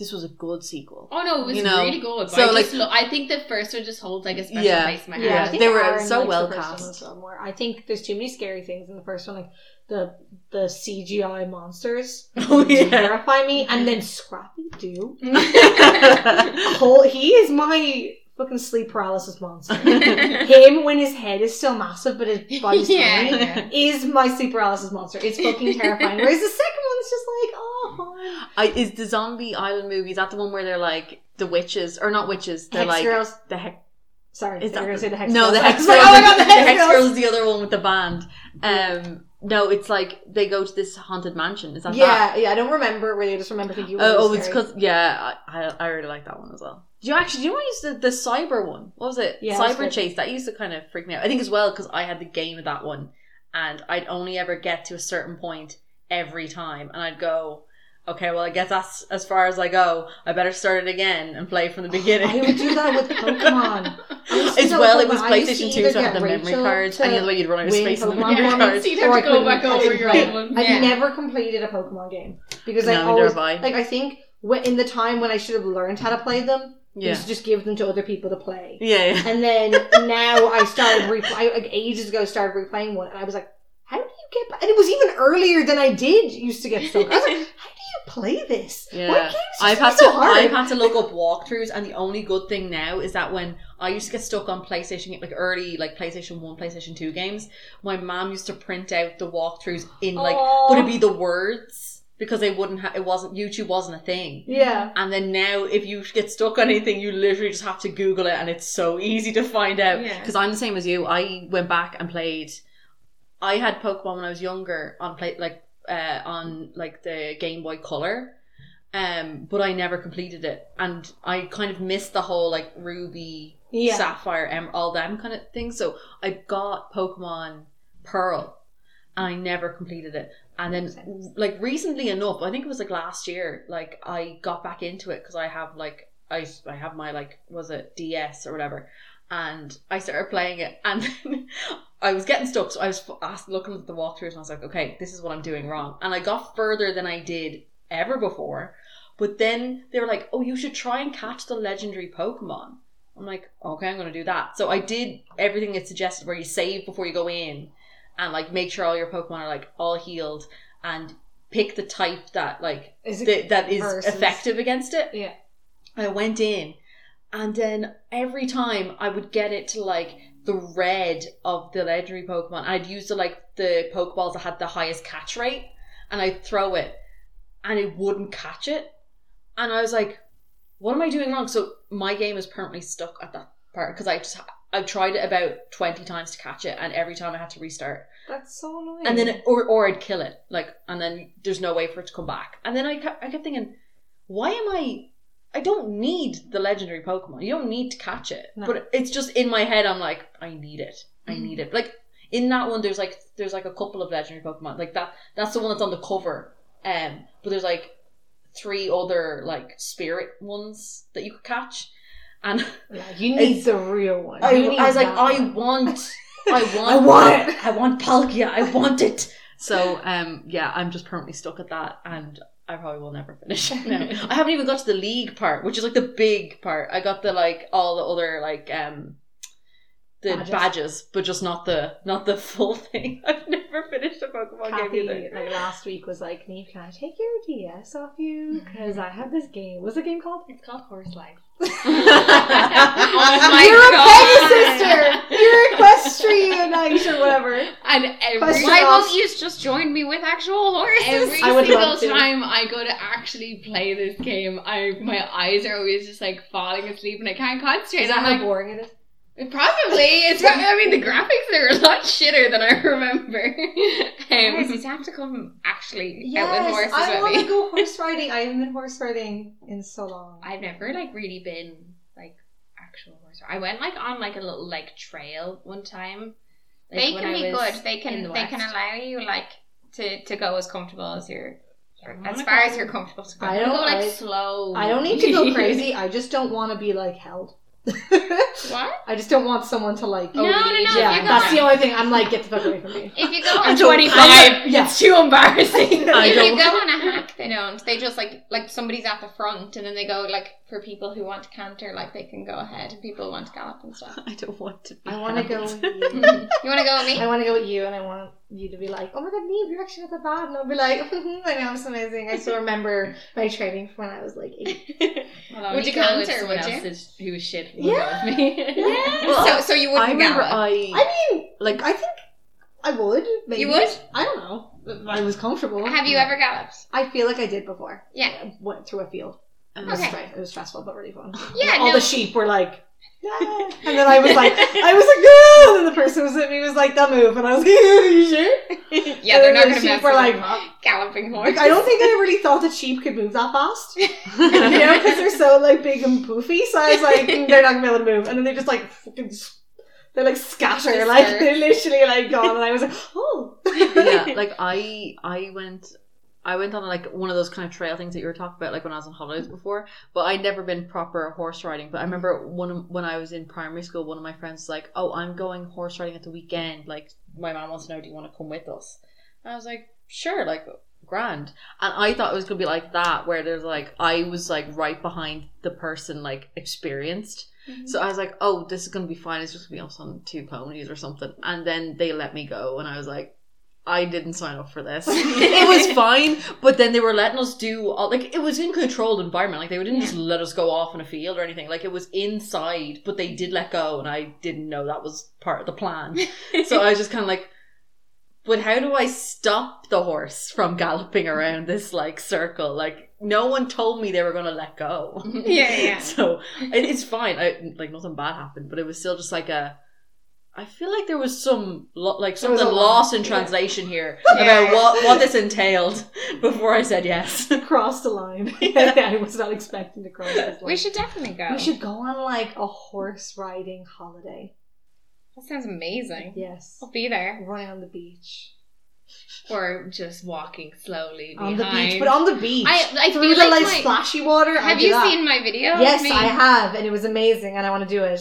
this was a good sequel. Oh no, it was You know, really good. But so, I just like- lo- I think the first one just holds like a special Yeah. place in my Yeah, Yeah, heart. I think they were Aaron so likes well cast. one well. I think there's too many scary things in the first one, like the the CGI monsters Oh yeah. terrify me, and then Scrappy Doo. Whole he is my fucking sleep paralysis monster. Him when his head is still massive but his body's Yeah, tiny yeah. is my sleep paralysis monster. It's fucking terrifying. Whereas the second one's just like, oh. I, is the Zombie Island movie? Is that the one where they're like the witches or not witches? They're Hex like girls. the heck. Sorry, Is that gonna the- say the hex no, girls. the Hex Girls. oh my god, the the hex, Hex girls. Girls is the other one with the band. Um, no, it's like they go to this haunted mansion. Is that that? Yeah, yeah. I don't remember really. I just remember thinking. Oh, oh, really it's because yeah, I I really like that one as well. Do you actually? Do you know what used to the cyber one? What was it? Yeah, cyber good. chase. That used to kind of freak me out. I think as well because I had the game of that one, and I'd only ever get to a certain point every time, and I'd go. Okay, well, I guess that's as far as I go. I better start it again and play from the oh, beginning. I would do that with Pokemon. I used to do as well, it was Pokemon. I used to PlayStation Two, either so I had get the memory cards, and the other way you'd run out of win space in the memory for me, cards. So you'd have to go back over your old one. I've Yeah. never completed a Pokemon game because No, I always have I. like. I think in the time when I should have learned how to play them, I Yeah, used to just give them to other people to play. yeah, yeah. And then now I started replaying, like ages ago, started replaying one, and I was like, how do you get? ba-" And it was even earlier than I did used to get stuck. I was like, how do you play this? Yeah. What games I've had so to hard? I've had to look up walkthroughs, and the only good thing now is that when I used to get stuck on PlayStation, like early like PlayStation One, PlayStation Two games, my mom used to print out the walkthroughs in like, Aw. but it'd be the words because they wouldn't. Ha- it wasn't YouTube wasn't a thing. yeah. And then now, if you get stuck on anything, you literally just have to Google it, and it's so easy to find out. Yeah. Because I'm the same as you. I went back and played. I had Pokemon when I was younger on play like uh, on like the Game Boy Color, um, but I never completed it, and I kind of missed the whole like Ruby, Yeah. Sapphire, em- all them kind of things. So I got Pokemon Pearl, and I never completed it. And then, like recently enough, I think it was like last year, like I got back into it because I have like I I have my like was it DS or whatever, and I started playing it, and then I was getting stuck. So I was asked, looking at the walkthroughs, and I was like, okay, this is what I'm doing wrong, and I got further than I did ever before. But then they were like, oh, you should try and catch the legendary Pokemon. I'm like, okay, I'm gonna do that. So I did everything it suggested, where you save before you go in, and like make sure all your Pokemon are like all healed, and pick the type that like Is it that, that is versus- effective against it. Yeah. I went in, and then every time I would get it to like the red of the legendary Pokemon, I'd use the like the Pokeballs that had the highest catch rate, and I'd throw it, and it wouldn't catch it, and I was like, "What am I doing wrong?" So my game is permanently stuck at that part because I just I've tried it about twenty times to catch it, and every time I had to restart. That's so annoying. and then it, or or I'd kill it like and then there's no way for it to come back. And then I kept, I kept thinking why am I I don't need the legendary Pokemon. You don't need to catch it. No. but it's just in my head I'm like I need it. I need it. Like in that one there's like there's like a couple of legendary Pokemon. Like that that's the one that's on the cover. Um but there's like three other like spirit ones that you could catch and Yeah, you need the real one. I, You need I was like, I want, I want, I want it. I want Palkia, I want it. So, um, yeah, I'm just permanently stuck at that, and I probably will never finish it now. I haven't even got to the league part, which is like the big part. I got the like all the other like um the Badges. badges, but just not the not the full thing. I've never finished a Pokemon Kathy, game either. like last week, was like, Neve, can I take your DS off you? Because I have this game. What's the game called? It's called Horse Life. Oh my You're God. a Pegasus sister! You're Equestranaut or whatever. And every Question Why won't you just join me with actual horses? Every I single time I go to actually play this game, I my eyes are always just like falling asleep and I can't concentrate. Is that I'm how like, boring it is? Probably. It's probably, I mean the graphics are a lot shitter than I remember. Guys, um, you have to come actually out with horses I with want me. to go horse riding. I haven't been horse riding in so long. I've never like really been like actual horse. I went like on like a little like trail one time. like, they can be good. They can the they can allow you like to, to go as comfortable as you're as far go- as you're comfortable to go. I I don't- go like I- slow. I don't need to go crazy. I just don't want to be like held. What? I just don't want someone to like. No, no, no, Yeah, you go- that's the only thing. I'm like, get the fuck away from me. If you go I'm on 25. I'm- yeah. It's too embarrassing. If you go on a hack, they don't. They just like like somebody's at the front, and then they go like for people who want to canter, like they can go ahead, and people who want to gallop and stuff. I don't want to. Be I want to go with you. You want to go with me? I want to go with you, and I want you to be like, "Oh my god, Neve, you're actually not that bad," and I'll be like, "I know, it's amazing." I still remember my training from when I was like eight. Well, Would you go with canter, someone would you? else that's- who was shit Yeah. with me. Yeah. Well, so so you wouldn't remember gallop. I I mean, like I think I would. Maybe You would? I don't know. I was comfortable. Have you ever galloped? I feel like I did before. Yeah. I went through a field. It um, was, Okay. it was stressful, but really fun. Yeah, All no. the sheep were like, And then I was like, I was like, "Ah," and then the person was at me was like, they'll move, and I was like, are you sure? Yeah, And they're not the going to sheep mess were with like, a galloping horse. Like, I don't think I really thought that sheep could move that fast. you know, because they're so like big and poofy. So I was like, "Mm, they're not gonna be able to move. And then they just like fucking, s- they like scatter, Just like they're literally like gone. And I was like, oh, yeah, like I I went I went on like one of those kind of trail things that you were talking about, like when I was on holidays mm-hmm. before. But I'd never been proper horse riding. But I mm-hmm. remember one when I was in primary school, one of my friends was like, "Oh, I'm going horse riding at the weekend. Like my mom wants to know, do you want to come with us?" And I was like, "Sure, like grand." And I thought it was gonna be like that, where there's like I was like right behind the person like experienced. Mm-hmm. So I was like, "Oh, this is gonna be fine. It's just gonna be us on two ponies or something." And then they let me go, and I was like, I didn't sign up for this. it was fine, but then they were letting us do all, like it was in controlled environment. Like they didn't just let us go off in a field or anything. Like it was inside, but they did let go, and I didn't know that was part of the plan. so I was just kind of like, but how do I stop the horse from galloping around this like circle? Like no one told me they were going to let go. Yeah, yeah. so it, it's fine. I like nothing bad happened, but it was still just like a. I feel like there was some lo- like something lost in yeah. translation here Yeah. about what what this entailed before I said yes. Cross the line. I was not expecting to cross this line. We should definitely go. We should go on like a horse riding holiday. That sounds amazing. Yes. I'll be there. Right on the beach. Or just walking slowly On behind. the beach, but on the beach. I- I Through feel the like like my- splashy water. I'll Have do you that. seen my video? of Yes, me? I have, and it was amazing, and I want to do it.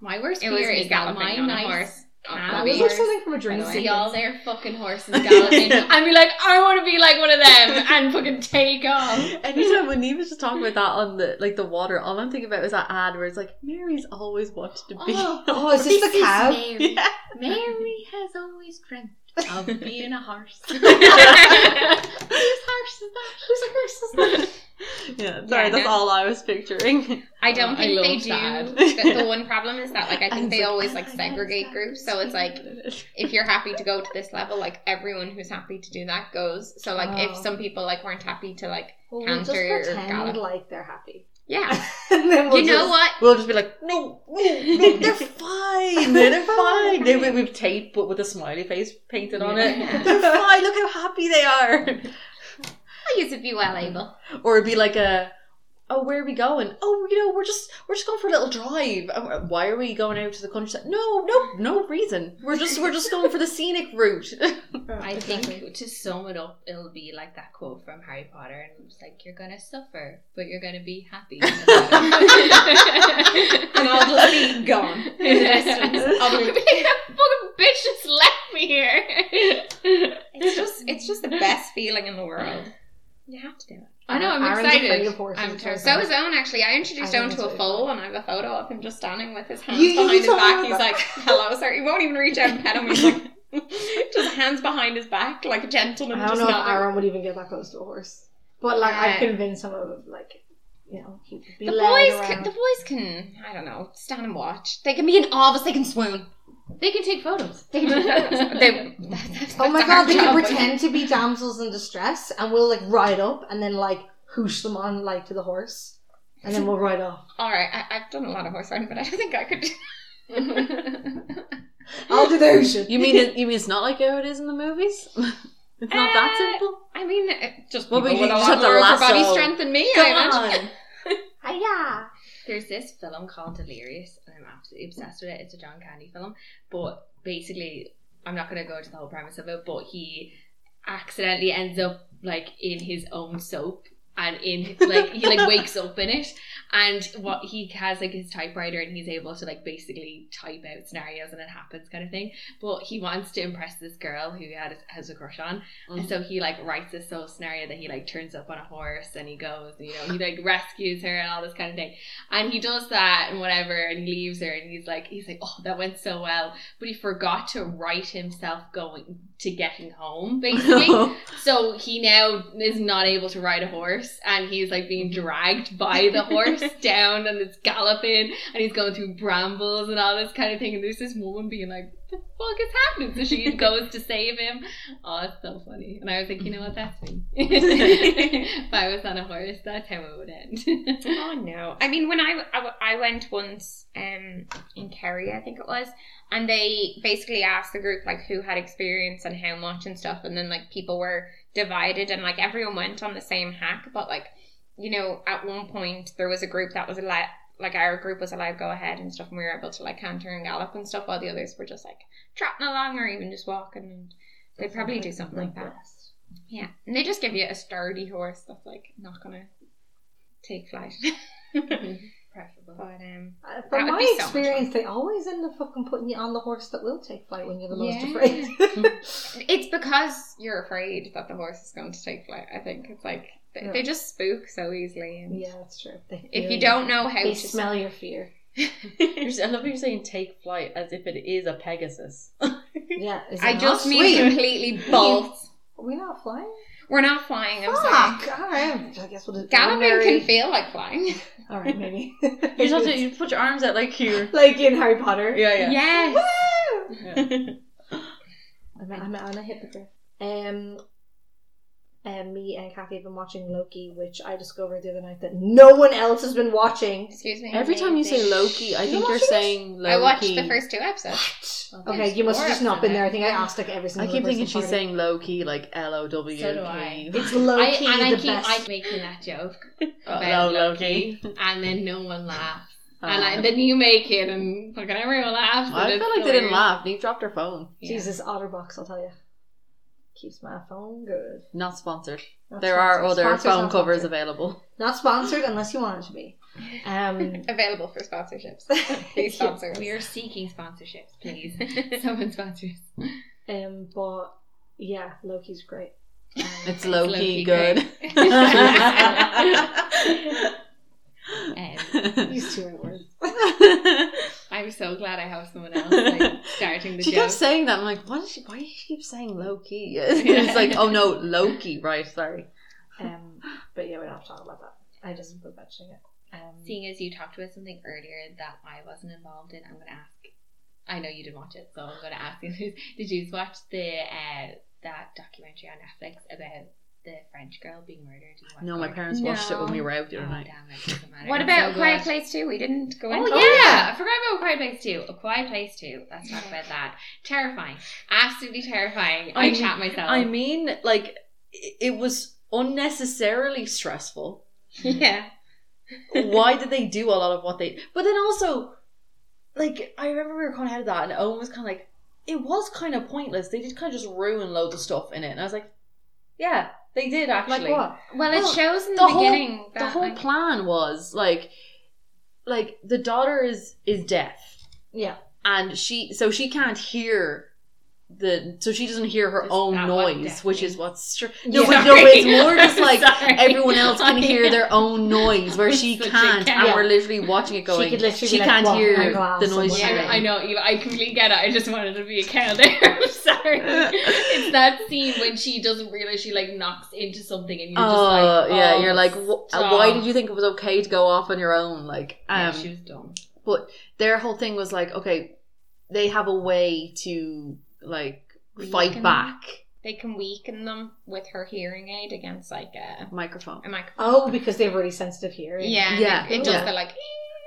My worst It fear is that galloping my on a nice horse. cat That That was was like something from a dream by see all their fucking horses galloping and be like, I want to be like one of them and fucking take off. Anytime when Neve was just talking about that on the like the water, all I'm thinking about is that ad where it's like Mary's always wanted to be. Oh, Oh, is this the cow? Mary. Yeah. Mary has always dreamt of being a horse. Whose horse is that? Who's horse is that? yeah, sorry, Yeah, that's no. all I was picturing. I don't Oh, I think they do. The, the one problem is that like I think And they it's like, always "Oh like segregate groups. So it's like if you're happy to go to this level, like everyone who's happy to do that goes. So like if Oh. some people like weren't happy to like Well, we'll just Canter or gallop. like they're happy. Yeah, and then we'll you know what? We'll just be like, no, no, no, they're fine. They're fine. They, we, we've tape, but with a smiley face painted on it. Yeah. They're fine. Look how happy they are. I used to be well able. Or it'd be like a, oh, where are we going? Oh, you know, we're just we're just going for a little drive. Oh, uh, Why are we going out to the countryside? No, no, no reason. We're just we're just going for the scenic route. I think to sum it up, it'll be like that quote from Harry Potter, and it's like you're gonna suffer, but you're gonna be happy. And I'll just be gone in the. I'll be fucking bitch just left me here. It's just it's just the best feeling in the world. You have to do it. I know, I'm Aaron's excited. afraid of horses, I'm it turns terrified. So is Owen actually. I introduced I Owen to a foal and I have a photo of him just standing with his hands You- you behind his back. He's like, hello, sir. He won't even reach out and pet him. He's like, just hands behind his back like a gentleman. I don't just know if. Aaron would even get that close to a horse. But like I've convinced him of like you know, he could be The boys, around. can, the boys can, I don't know, stand and watch. They can be in awe of us. They can swoon. They can take photos. They can do photos. They, that's, Oh my that's god, they job. can pretend to be damsels in distress and we'll like ride up and then like hoosh them on like to the horse. And then we'll ride off. All right, I, I've done a lot of horse riding, but I don't think I could. I'll do the hooshing. You mean it, you mean it's not like how it is in the movies? it's not that Uh, simple. I mean, it just Well, people but you with a just lot have to more upper body lasso. strength than me. Come I imagine. on. Hiya. There's this film called Delirious, and I'm absolutely obsessed with it. It's a John Candy film, but basically, I'm not going to go into the whole premise of it. But he accidentally ends up like in his own soap, and in like he like wakes up in it, and what he has like his typewriter, and he's able to like basically type out scenarios, and it happens kind of thing. But he wants to impress this girl who he had has a crush on, and Mm. so he like writes this whole scenario that he like turns up on a horse and he goes, you know, he like rescues her and all this kind of thing. And he does that and whatever, and he leaves her, and he's like, he's like, oh, that went so well, but he forgot to write himself going to getting home, basically. so he now is not able to ride a horse, and he's like being mm-hmm. dragged by the horse down, and it's galloping, and he's going through brambles and all this kind of thing. And there's this woman being like, "The fuck is happening?" So she goes to save him. Oh, it's so funny. And I was like, you know what, that's me. if I was on a horse, that's how it would end. Oh no! I mean, when I, I, I went once um, in Kerry, I think it was, and they basically asked the group like who had experience and how much and stuff, and then like people were divided, and like everyone went on the same hack, but like you know, at one point there was a group that was allowed, like our group was allowed to go ahead and stuff, and we were able to like canter and gallop and stuff, while the others were just like trotting along or even just walking, and they'd probably do something like that. Yeah, and they just give you a sturdy horse that's like not gonna take flight. Preferable. But um, Uh, From my be so experience, they always end up fucking putting you on the horse that will take flight when you're the most afraid. it's because you're afraid that the horse is going to take flight. I think it's like they, Yeah. they just spook so easily, and yeah, that's true. They if you don't know how they to smell your fear. You're love you're saying take flight as if it is a Pegasus. Yeah, is it I just not? mean Wait, completely bolt. Are we not flying? We're not flying. I'm sorry. Fuck. All right. I guess we'll just Galloping ordinary- can feel like flying. All right, maybe. You just have to you put your arms out like you're. like in Harry Potter. Yeah, yeah. Yes. Woo! yeah. I'm, I'm, I'm a hypocrite. Um, and me and Kathy have been watching Loki, which I discovered the other night that no one else has been watching. Excuse me. Every time you say Amazing. Loki, I You think you're it? saying Loki. I watched the first two episodes. Okay, there's you must have just not been there. I think I asked like every single. I keep thinking she's party. saying Loki, like L O W. So do I. it's I, Loki, and I the keep best. I making that joke Oh, no, Loki, and then no one laughs. Uh, and I, then you make it, and fucking everyone laughs. I and feel it's like they didn't laugh. Neve dropped her phone. Yeah. Jesus, OtterBox, I'll tell you, keeps my phone good. Not sponsored. Not there are other Sponsor's phone covers sponsored. available. Not sponsored unless you want it to be. Um, Available for sponsorships. Please sponsor. We are seeking sponsorships, please. Someone sponsors. um, but yeah, Loki's great. Um, It's low Low-key good. Um, these two are words. I'm so glad I have someone else like, starting the she joke. kept saying that. I'm like, what is she, why does she keep saying low key? it's like, oh no, Loki, right? Sorry. Um, but yeah, we don't have to talk about that. I just was mentioning it. Um, Seeing as you talked about something earlier that I wasn't involved in, I'm going to ask. I know you didn't watch it, so I'm going to ask you: Did you watch the uh, that documentary on Netflix about the French girl being murdered? You No, my parents watched it when we No. were out the Oh, other night. damn it, doesn't matter. What about so Quiet. Place 2? We didn't go Oh into yeah, I forgot about Quiet Place Two. A Quiet Place Two. Let's talk about that. Terrifying, absolutely terrifying. I, I- chat myself. I mean, like, it it was unnecessarily stressful. Yeah. Why did they do a lot of what they? But then also, like, I remember we were kind of ahead of that, and Owen was kind of like, it was kind of pointless. They did kind of just ruin loads of stuff in it, and I was like, yeah, they did actually. like what? Well, Well, it shows in the, the whole- beginning that the whole like, plan was like, like the daughter is is deaf, Yeah. and she so she can't hear the so she doesn't hear her Is own noise, which is what's str- no, Yeah. but no, but it's more just like everyone else can hear their own noise where she can't, cat. and we're literally watching it going. she could literally she like, can't walking hear the noise Yeah. I know. Eva, I completely get it. I just wanted to be a cow there. I'm sorry. it's that scene when she doesn't realize she like knocks into something, and you're just Oh like, yeah, oh, you're like, stop. why did you think it was okay to go off on your own? Like, Yeah, um, she was dumb. But their whole thing was like, okay, they have a way to like fight back. they can weaken them with her hearing aid against like a, Microphone. a microphone. Oh, because they have really sensitive hearing. Yeah, Yeah, It, it does yeah. the like.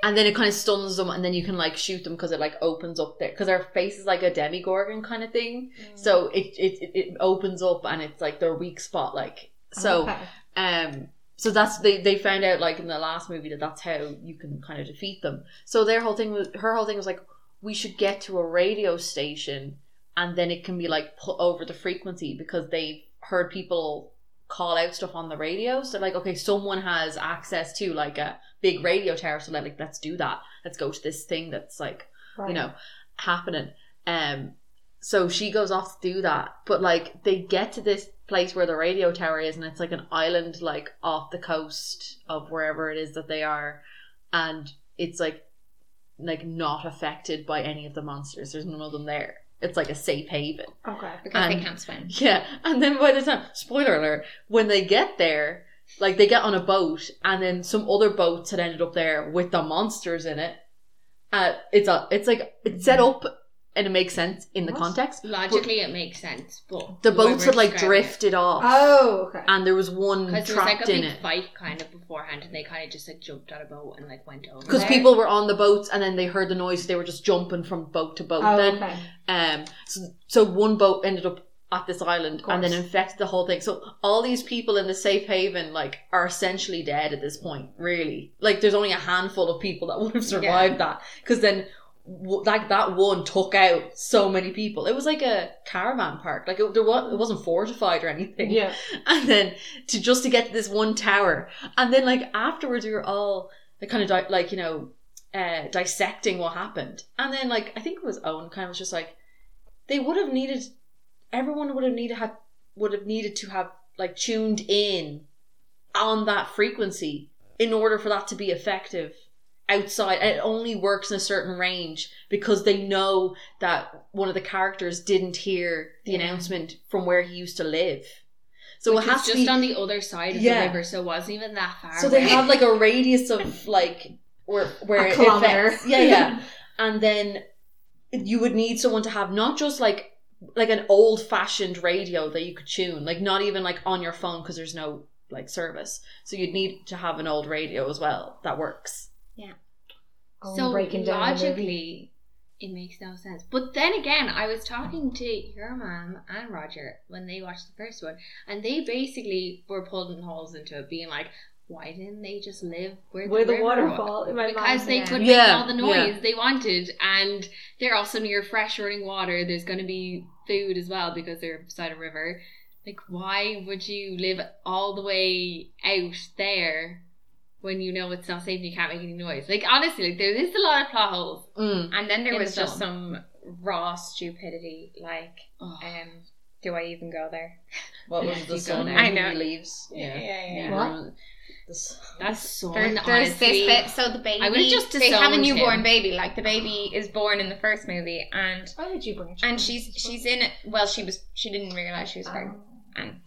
and then it kind of stuns them, and then you can like shoot them because it like opens up there because their face is like a Demogorgon kind of thing. So it, it it it opens up, and it's like their weak spot. Like so, Okay. um, so that's they they found out like in the last movie that that's how you can kind of defeat them. So their whole thing was her whole thing was like we should get to a radio station, and then it can be like put over the frequency because they've heard people call out stuff on the radio. So like, okay, someone has access to like a big radio tower, so like let's do that. Let's go to this thing that's like Right. you know happening. Um, so she goes off to do that, but like they get to this place where the radio tower is, and it's like an island like off the coast of wherever it is that they are, and it's like like not affected by any of the monsters. There's none of them there. It's like a safe haven. Okay. because they can't swim. Yeah, and then by the time spoiler alert, when they get there, like they get on a boat, and then some other boats had ended up there with the monsters in it. Uh, it's a, it's like it's set up, and it makes sense in the What? context. Logically, it makes sense, but The the boats had like describing it- drifted off, Oh, okay. and there was one Because there was like trapped a in big it. fight kind of beforehand, and they kind of just like jumped on a boat and like went over. Because there. people were on the boats, and then they heard the noise. They were just jumping from boat to boat. Oh, then, okay. Um, so, so one boat ended up at this island Of and then course. infected the whole thing. So all these people in the safe haven like are essentially dead at this point. Really, like there's only a handful of people that would have survived that because then. Like that one took out so many people. It was like a caravan park. Like it, there was, it wasn't fortified or anything. Yeah. And then to just to get to this one tower, and then like afterwards we were all like kind of di- like you know uh, dissecting what happened. And then like I think it was Owen kind of was just like they would have needed everyone would have needed had would have needed to have like tuned in on that frequency in order for that to be effective outside and it only works in a certain range because they know that one of the characters didn't hear the Yeah. announcement from where he used to live. So Which it has to just be on the other side of Yeah. the river, so it wasn't even that far. so they have like a radius of like where where A kilometer. affects. Yeah, yeah. And then you would need someone to have not just like like an old fashioned radio that you could tune, like not even like on your phone because there's no like service. So you'd need to have an old radio as well that works. Oh, so breaking down logically, it makes no sense. But then again, I was talking to your mom and Roger when they watched the first one, and they basically were pulling holes into it, being like, "Why didn't they just live where the, Where the waterfall was?" Because they could Yeah, make all the noise yeah. they wanted, and they're also near fresh running water. There's going to be food as well because they're beside a river. Like, why would you live all the way out there when you know it's not safe and you can't make any noise? Like, honestly, like there is a lot of plot holes. Mm. And then there was the just film. some raw stupidity, like, Oh. um, do I even go there? What was the you go sun I know. he leaves? yeah, yeah. yeah. What? That's so There, there's this bit. So the baby, I would've just they have a newborn him. baby. Like the baby is born in the first movie, and Why would you bring? and she's she's in it. Well, she was she didn't realize she was Oh. pregnant, and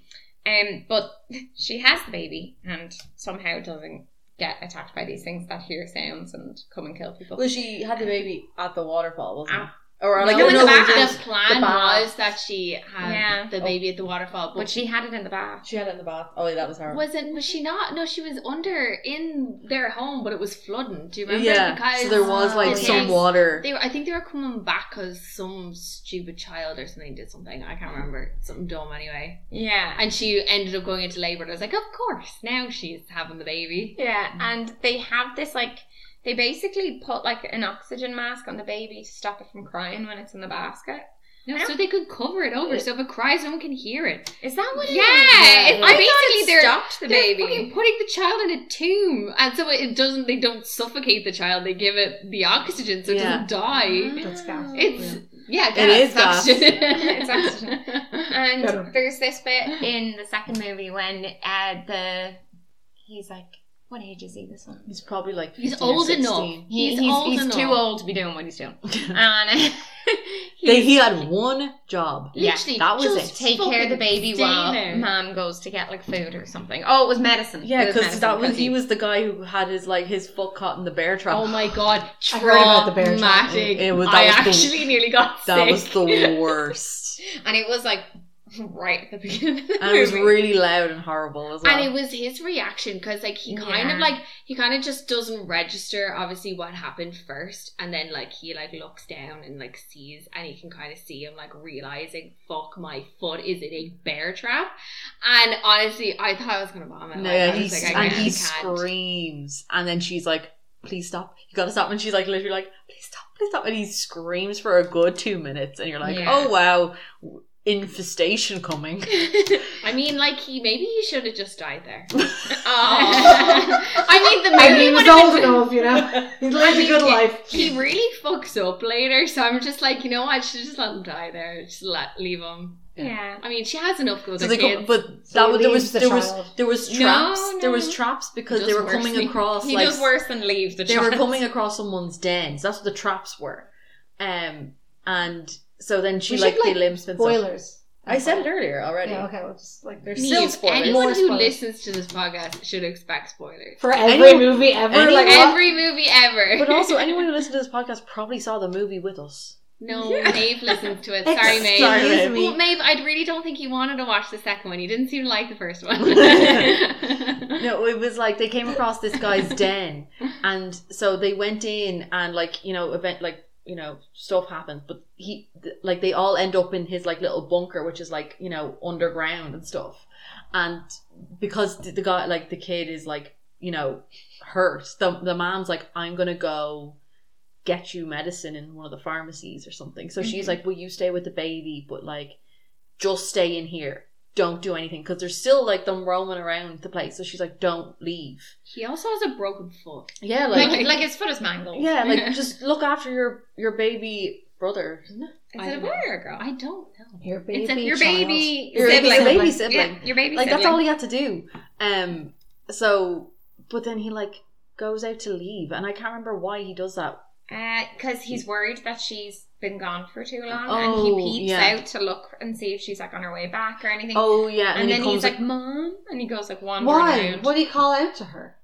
um, but she has the baby and somehow doesn't get attacked by these things that hear sounds and come and kill people. Well, she had the baby at the waterfall, wasn't it? Ah, Or like no, no, the, no, ba- it the plan bath. was that she had Yeah. the baby at the waterfall, but, but she had it in the bath. she had it in the bath. Oh, yeah, that was her. wasn't. Was she not? No, she was under in their home, but it was flooding. Do you remember? yeah, because so there was like the some kids- water. They were, I think they were coming back because some stupid child or something did something. I can't remember. Something dumb anyway. Yeah. And she ended up going into labour. And I was like, of course, now she's having the baby. Yeah, and they have this like they basically put like an oxygen mask on the baby to stop it from crying when it's in the basket. No, so they could cover it over. So if it cries, no one can hear it. Is that what? it Yeah, is? it- I basically basically they're- stopped the They're baby. fucking putting the child in a tomb, and so it doesn't. They don't suffocate the child. They give it the oxygen so it Yeah. doesn't die. That's gas. It's yeah, It is gas. gas. It's oxygen. And there's this bit in the second movie when uh, the he's like, what age is he? This one. He's probably like He's 15 or old enough. 16. He's, he's, old he's enough. too old to be doing what he's doing. And They, he had one job. Yeah, Literally, that was just it. take care of the baby while there. mom goes to get like food or something. Oh, it was medicine. Yeah, because that was he was the guy who had his like his foot caught in the bear trap. Oh my god, I heard about the bear trap. traumatic. It was- I was the- actually nearly got that sick. was the worst, and it was like right at the beginning of the and it was really loud and horrible as well. And it was his reaction because, like, he kind Yeah. of like he kind of just doesn't register obviously what happened first, and then like he like looks down and like sees, and he can kind of see him like realizing, "Fuck, my foot is in a bear trap." And honestly, I thought I was gonna vomit. no, Like, yeah, I was like, and can't, he screams, and then she's like, "Please stop! You gotta stop!" And she's like, literally like, "Please stop! Please stop!" And he screams for a good two minutes, and you're like, Yeah. "Oh wow, infestation coming." I mean, like he maybe he should have just died there. I mean, the I mean, he was old been- enough, you know. He lived a good life. He really fucks up later, so I'm just like, you know what? I should just let him die there. Just let leave him. yeah. I mean, she has enough with So kids. come, but So that was there was the there was there was traps no, there was traps because they were coming than- across He like does worse than leave the they child. were coming across someone's dens. That's what the traps were, um, and so then she We like should, the like, limbs and stuff. Spoilers. I said it earlier already. Yeah, okay, well, just like There's Neve, still spoilers. anyone More who spoilers. listens to this podcast should expect spoilers. for every Anyone- movie ever. anyone- like what? Every movie ever. But also, anyone who listens to this podcast probably saw the movie with us. no, Yeah. Maeve listened to it. Sorry, Maeve. Sorry, Maeve. Well, Maeve, I really don't think you wanted to watch the second one. You didn't seem to like the first one. No, it was like they came across this guy's den, and so they went in and like you know event like you know stuff happens but he th- like they all end up in his like little bunker, which is like you know underground and stuff, and because the, the guy like the kid is like you know hurt, the the mom's like I'm gonna go get you medicine in one of the pharmacies or something. So she's Mhm. like, "Will you stay with the baby? But like, just stay in here. Don't do anything because there's still like them roaming around the place." So she's like, "Don't leave." he also has a broken foot. Yeah, like, like, like his foot is mangled. yeah, like just look after your your baby brother. Isn't it? Is I it a don't boy know. or a girl? I don't know. Your baby, It's a- your child. baby Your baby- sibling. your baby sibling. Yeah, your baby Like sibling. that's all he had to do. Um. So, but then he like goes out to leave, and I can't remember why he does that. Uh, Because he's worried that she's been gone for too long, Oh, and he oh, peeps yeah. out to look and see if she's like on her way back or anything. Oh yeah, and he then comes he's like, "Mom," and he goes like wandering Why? around. What do you call out to her?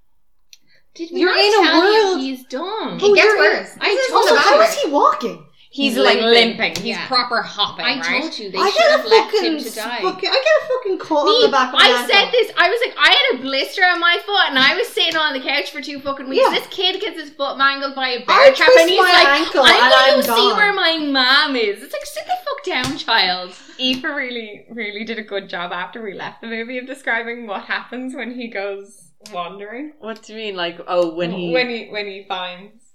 Did You're in a you world- he's dumb. Oh, it gets worse. I told you. how is he walking? He's, He's like limping. limping. He's Yeah. proper hopping. I right? told you they I should have left him to die. fucking. I get a fucking call on the back of my I ankle. said this. I was like, I had a blister on my foot, and I was sitting on the couch for two fucking weeks. Yeah. This kid gets his foot mangled by a bear trap, and he's like, ankle "I'm gonna I'm go see where my mom is." It's like, sit the fuck down, child. Aoife really, really did a good job after we left the movie of describing what happens when he goes wandering. What do you mean? Like, oh, when he, when he when he finds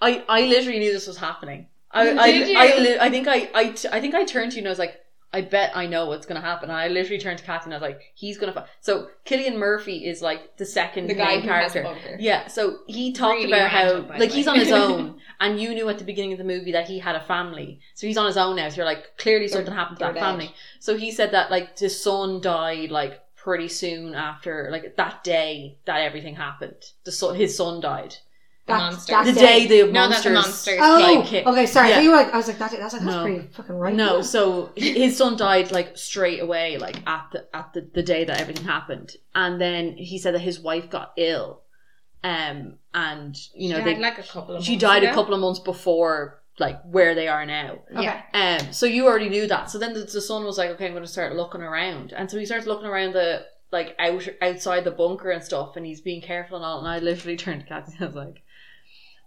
I, I literally knew this was happening. I, I, you? I, li- I think I, I, t- I think I turned to you and I was like, I bet I know what's gonna happen. And I literally turned to Kathy and I was like, he's gonna. Fi-. So Cillian Murphy is like the second the guy main who has a character. Yeah, so he talked Really about how like he's on his own, and you knew at the beginning of the movie that he had a family. So he's on his own now. So you're like, clearly something happened to that dead. family. So he said that like his son died like pretty soon after like that day that everything happened. The son, his son died. The That- monster. that The day. day the No, that's the monsters. monsters. Oh, like, okay. Sorry, I Yeah. thought you were like. I was like, that, that's like that's No. pretty fucking right. No, so his son died like straight away, like at the at the, the day that everything happened, and then he said that his wife got ill, um, and you know She they died, like a couple of she months died a couple of months before like where they are now. Okay. Yeah. Um, so you already knew that. So then the, the son was like, okay, I'm going to start looking around, and so he starts looking around the like out outside the bunker and stuff, and he's being careful and all. And I literally turned to Kathy and I was like,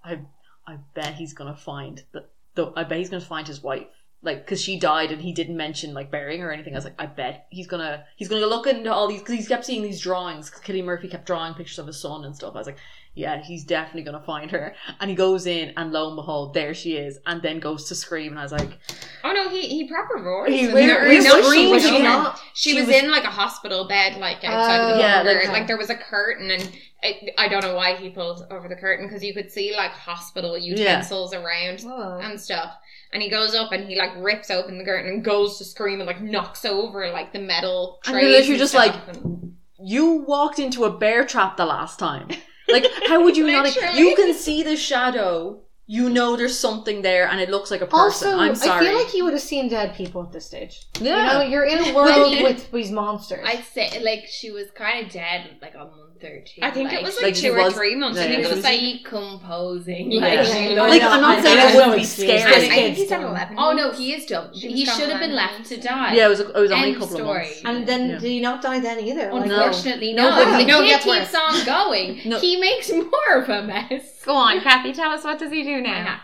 I I bet he's going to find the, the I bet he's to find his wife. Like, cause she died and he didn't mention like burying her or anything. I was like, I bet he's gonna he's gonna look into all these because he kept seeing these drawings. Cause Cillian Murphy kept drawing pictures of his son and stuff. I was like, yeah, he's definitely gonna find her. And he goes in, and lo and behold, there she is, and then goes to scream. And I was like, Oh no, he he proper roars. He And really- there he no screams, she was She, she was, in like a hospital bed, like outside Oh, the Yeah, bunker. like- Like, there was a curtain, and I, I don't know why he pulled over the curtain because you could see like hospital utensils around Oh. and stuff. And he goes up and he like rips open the curtain and goes to scream and like knocks over like the metal And you're literally just like- And- you walked into a bear trap the last time. Like, how would you not? You can see the shadow. You know there's something there, and it looks like a person. Also, I'm I feel like you would have seen dead people at this stage. yeah. You know, you're in a world mean- with these monsters. I'd say like she was kind of dead like a month or two. I think it was like, Like, two she or was- three months. yeah, I think it was was- like decomposing. Yeah. Like, Yeah, she no, Like, I I'm not saying know, I I wouldn't be it's scared. serious. I This think kid's he's at dumb. eleven. Oh no, he is dumb. She He should have been left to die. yeah, it was. It was only a End couple story. of months. And then Yeah. did he not die then either? Unfortunately, No, no. but the no, it kid gets keeps on going. He makes more of a mess. Go on, Kathy. Tell us what does he do now?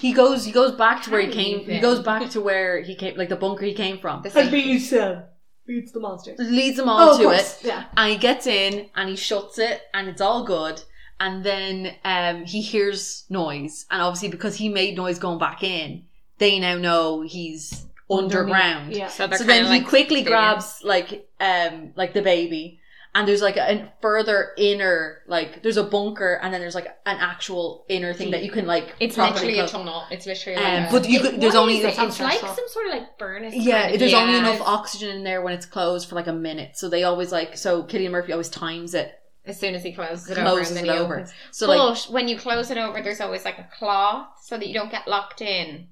He goes. He goes back to where he came. even. He goes back to where he came, like the bunker he came from. The I same- beat you, Beats the monster. Leads them Oh, all of to course. it. Yeah. and he gets in and he shuts it and it's all good and then um he hears noise and obviously because he made noise going back in they now know he's underground Yeah. So, they're so then kinda he like quickly spinning. grabs like um like the baby and there's like a, a further inner like there's a bunker and then there's like an actual inner thing that you can like It's properly literally a tunnel. It's literally Um, like a- but you It- could, there's only it? It's like stressful. some sort of like furnace. yeah, kind of there's only enough oxygen in there when it's closed for like a minute. So they always like so Cillian Murphy always times it, as soon as he closes it closes over and it then he over. opens. So but like when you close it over, there's always like a cloth so that you don't get locked in.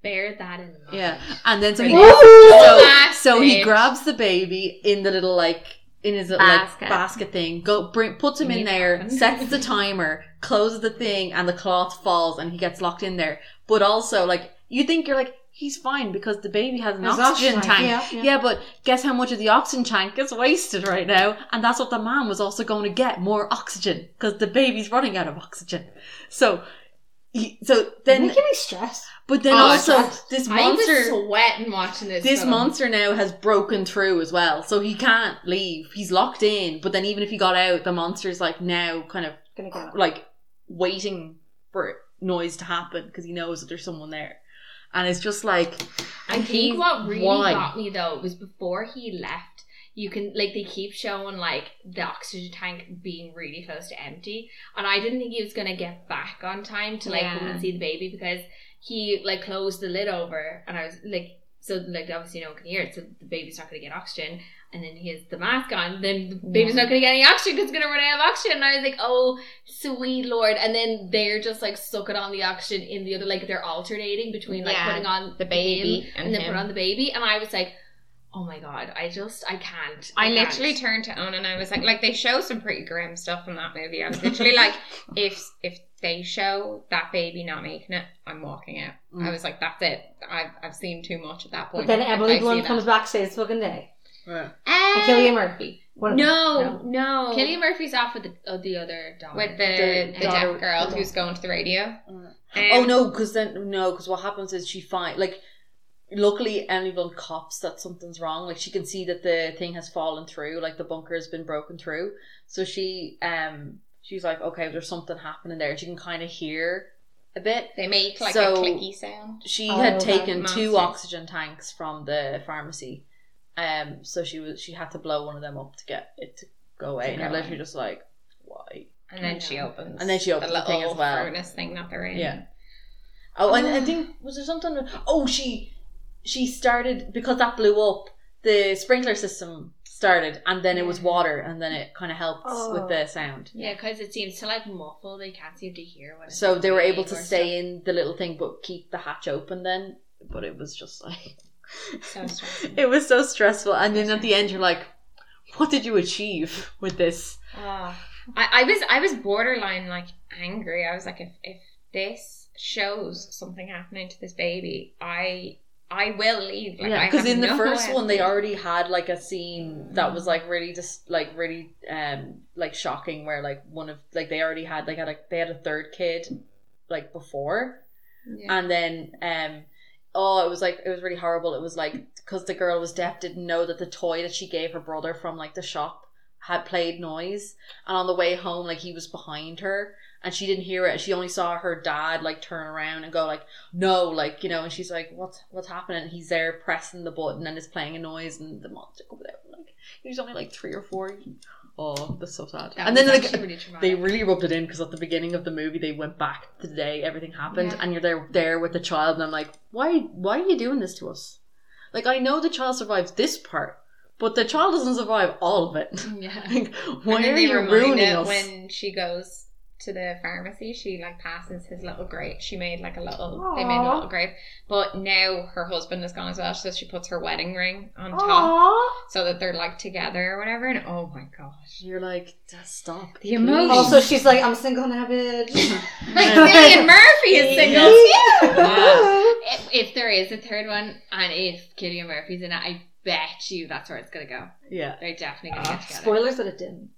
Bear that in mind. Yeah, and then so he, so, so he grabs the baby in the little like in his Basket. like basket thing. Go bring puts him in Needs there, sets the timer, closes the thing, and the cloth falls, and he gets locked in there. But also like you think you're like he's fine because the baby has an There's oxygen oxygen, tank. yeah, Yeah, yeah. but guess how much of the oxygen tank is wasted right now? And that's what the man was also going to get more oxygen because the baby's running out of oxygen. So. He, so then, Making me stressed. But then Oh, also it's- this I monster was sweating watching this. this film. monster now has broken through as well, so he can't leave. He's locked in, but then even if he got out, the monster's like now kind of Gonna get it. like waiting for noise to happen because he knows that there's someone there, and it's just like I And think he- what really why? got me though was before he left. You can like they keep showing like the oxygen tank being really close to empty, and I didn't think he was gonna get back on time to like come and see the baby because he like closed the lid over, and I was like, so like obviously no one can hear it, so the baby's not gonna get oxygen. and then he has the mask on, then the baby's not going to get any oxygen because it's going to run out of oxygen. And I was like, oh, sweet lord. And then they're just like sucking on the oxygen in the other, like they're alternating between like Yeah, putting on the baby him and and then put on the baby. And I was like, oh my god, I just, I can't. I can't. literally turned to Owen and I was like, like they show some pretty grim stuff in that movie. I was literally like, if if they show that baby not making it, I'm walking out. I Mm. was like, that's it. I've I've seen too much at that point. But then Emily Blunt comes back, saves fucking day. Yeah. And Uh, Cillian Murphy. One of them. no, no, Cillian Murphy's off with the, uh, the other dog. with the, The the, daughter- deaf girl the who's going to the radio. Mm. Um, oh no, because then no, because what happens is she find like. Luckily, Emily Blunt cops that something's wrong. Like she can see that the thing has fallen through, like the bunker has been broken through. So she, um, she's like, okay, there's something happening there. She can kind of hear a bit. They make like So- a clicky sound. She Oh, had taken two oxygen tanks from the pharmacy, um, so she was she had to blow one of them up to get it to go away. To and you're go literally away. just like, why? And then I she opens. And then she opens the thing as well. Furnace thing that they're in. Yeah. Oh, and I think was there something? Oh, she she started because that blew up. The sprinkler system started, and then it was water, and then it kind of helped Oh. with the sound. Yeah, because it seems to like muffle. They can't seem to hear what. it's So they were able to or stay in the little thing, but keep the hatch open. Then, but it was just like So stressful. it was so stressful. And then at the end, you're like, "What did you achieve with this?" Ah. I, I was I was borderline like angry. I was like, if if this shows something happening to this baby, I I will leave. Like, yeah, because in the no first one, they already had like a scene that was like really just like really um like shocking, where like one of like they already had like had a they had a third kid like before, Yeah. and then um oh it was like it was really horrible. It was like because the girl was deaf, didn't know that the toy that she gave her brother from like the shop had played noise, and on the way home like he was behind her. And she didn't hear it. She only saw her dad like turn around and go like, "No!" Like you know. And she's like, "What's what's happening?" And he's there pressing the button and it's playing a noise, and the monster comes out. Like he's only like three or four. Oh, that's so sad. That and then like really they really rubbed it in because at the beginning of the movie they went back to the day everything happened, Yeah. and you're there there with the child, and I'm like, why why are you doing this to us? Like I know the child survives this part, but the child doesn't survive all of it. Yeah. like, why are you ruining it us? when she goes to the pharmacy. She like passes his little grave. She made like a little. They made a little grave, but now her husband is gone as well. So she puts her wedding ring on top so that they're like together or whatever. And oh my gosh, You're like, stop. The emotion. Also, she's like, I'm single now, bitch. like Cillian Murphy is single too. If, if there is a third one, and if Cillian Murphy's in it, I bet you that's where it's gonna go. Yeah. They're definitely gonna get ah, together. Spoilers that it didn't.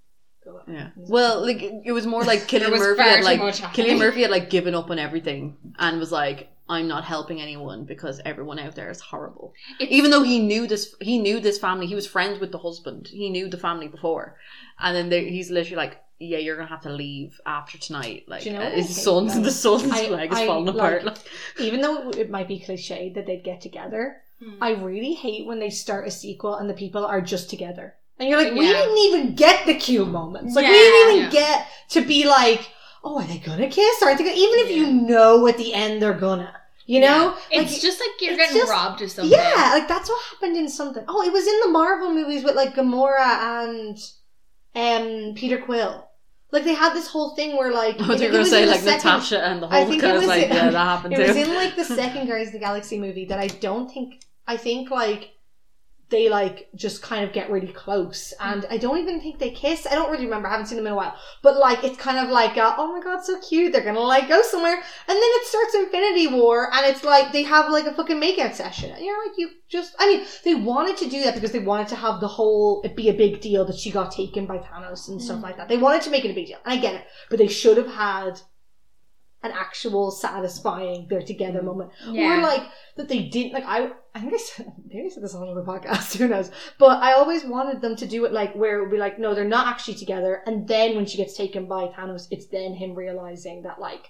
Go on. Yeah. Well, like it was more like Cillian Murphy had like. Cillian Murphy had like given up on everything and was like, I'm not helping anyone because everyone out there is horrible. It's- Even though he knew this, he knew this family. He was friends with the husband. He knew the family before, and then they, he's literally like, "Yeah, you're gonna have to leave after tonight." Like Do you know uh, I his hate son's about the son's I- leg is I, falling like- apart. Like, Even though it might be cliched that they'd get together, Hmm. I really hate when they start a sequel and the people are just together. And you're like, we Yeah. didn't even get the cute moments. Like, we didn't even Yeah. get to be like, oh, are they gonna kiss? Aren't they gonna? Even if you know at the end they're gonna. You know? Like, It's just like you're getting just- robbed of something. Yeah, like that's what happened in something. Oh, it was in the Marvel movies with like Gamora and um Peter Quill. Like they had this whole thing where like I was it gonna was say like second- Natasha and the I whole think it was like in- yeah, that happened too. It too. was in like the second Guardians of the Galaxy movie that I don't think I think like they like just kind of get really close and I don't even think they kiss. I don't really remember. I haven't seen them in a while. But like it's kind of like uh, oh my god, so cute. They're gonna like go somewhere, and then it starts Infinity War, and it's like they have like a fucking makeout session. And you're like, you just. I mean, they wanted to do that because they wanted to have the whole it be a big deal that she got taken by Thanos and stuff like that. They wanted to make it a big deal, and I get it. But they should have had an actual satisfying they're together moment. Yeah. or like that they didn't like I I think I said maybe I said this on the podcast who knows? But I always wanted them to do it like where it would be like no they're not actually together and then when she gets taken by Thanos it's then him realizing that like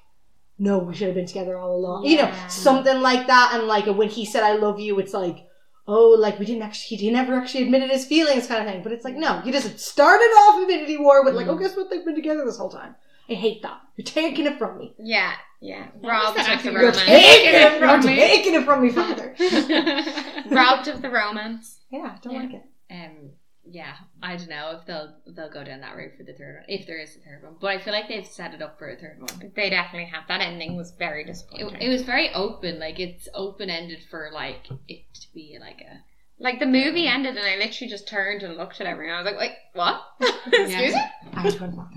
no we should have been together all along. You know something like that and like when he said I love you it's like oh like we didn't actually he never actually admitted his feelings kind of thing. But it's like no you just started off Infinity War with like Mm. oh guess what? They've been together this whole time I hate that you're taking it from me Yeah, yeah. What Robbed of the acting? you're romance. taking it from from me. me taking it from me father Robbed of the romance. Yeah, don't Yeah. like it. Um, yeah, I don't know if they'll they'll go down that route for the third one, if there is a third one. But I feel like they've set it up for a third one. They definitely have. That ending was very disappointing. it was very open, like it's open ended for like it to be like a like the movie ended, and I literally just turned and looked at everyone. I was like, "Wait, what? Excuse me." I was going back.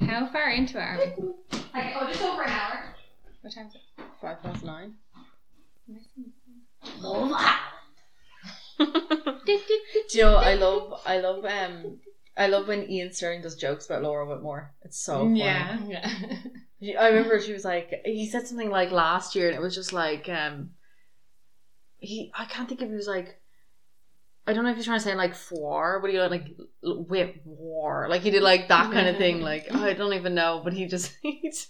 How far into it are we? Like, oh, just over an hour. What time is it? Five past nine. Oh, Do you know? I love. I love. Um. I love when Iain Stirling does jokes about Laura Whitmore. It's so funny. Yeah. Yeah. I remember she was like, he said something like last year, and it was just like, um, he, I can't think if he was like, I don't know if he's trying to say like four, but he like whip war, like he did like that kind of thing. Like I don't even know, but he just he's,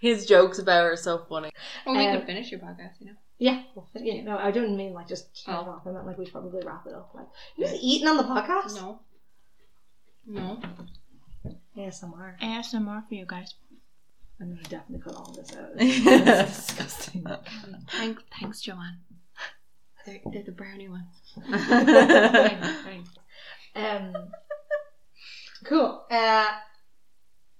his jokes about her are so funny. Well, we Um, could finish your podcast, you know. Yeah, well, yeah, no, I don't mean like just turn Oh. off. I meant like we should probably wrap it up. Like, you just eating on the podcast? No. No. ASMR. ASMR for you guys. I'm gonna definitely cut all this out. It's disgusting. Thanks, thanks, Joanne. They're, they're the brownie ones. Um, cool. Uh,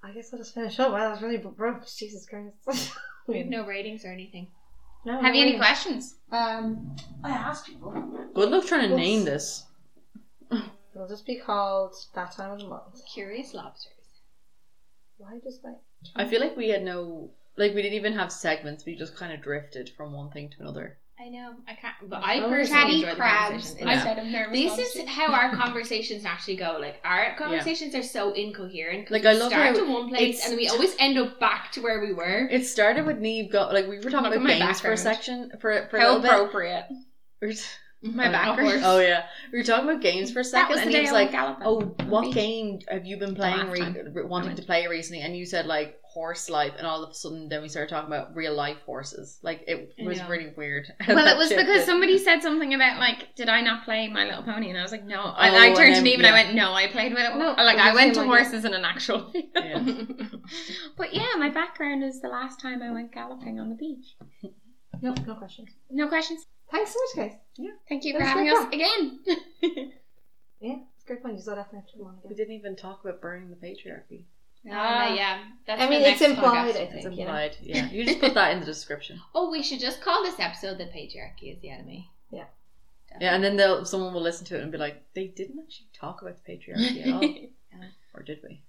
I guess I'll just finish up. Wow, that was really broke. Jesus Christ. We have no ratings or anything. No, Have you any no. questions? Um, I asked people. Good luck trying to name this. It'll just be called that time of the month. Curious lobsters. Why just like? I feel like we had no, like we didn't even have segments. We just kind of drifted from one thing to another. I know. I can't. But I Oh, personally enjoy the crabs. Yeah. instead of nervous This is how our conversations actually go. Like our conversations are so incoherent. Like, we I love start to one place and we always end up back to where we were. It started with Neve go like we were talking Look about games for a section for for a How little bit. appropriate. We were t- My On a background. Oh yeah, we were talking about games for a That second, was the and he was I like, "Oh, what beach. game have you been playing, re- time re- I wanting to play recently?" And you said like horse life, and all of a sudden, then we started talking about real life horses. Like it was know. really weird. Well, it was shifted. because somebody said something about like, did I not play My Little Pony? And I was like, no. Oh, and I and turned to then- Neve and I went, no, I played with it. No, like I went to same idea. horses in an actual. Yeah. but yeah, my background is the last time I went galloping on the beach. No, no questions. No questions. Thanks so much, guys. Yeah. Thank you for having no us again. Yeah, it's a great point. You said that have to come on We didn't even talk about burning the patriarchy. Ah, yeah. That's I mean, it's implied. podcast. I It's think. You know? implied. Yeah, you just put that in the description. Oh, we should just call this episode "The Patriarchy is the Enemy." Yeah. Yeah, and then they'll someone will listen to it and be like, "They didn't actually talk about the patriarchy at all, or did we?"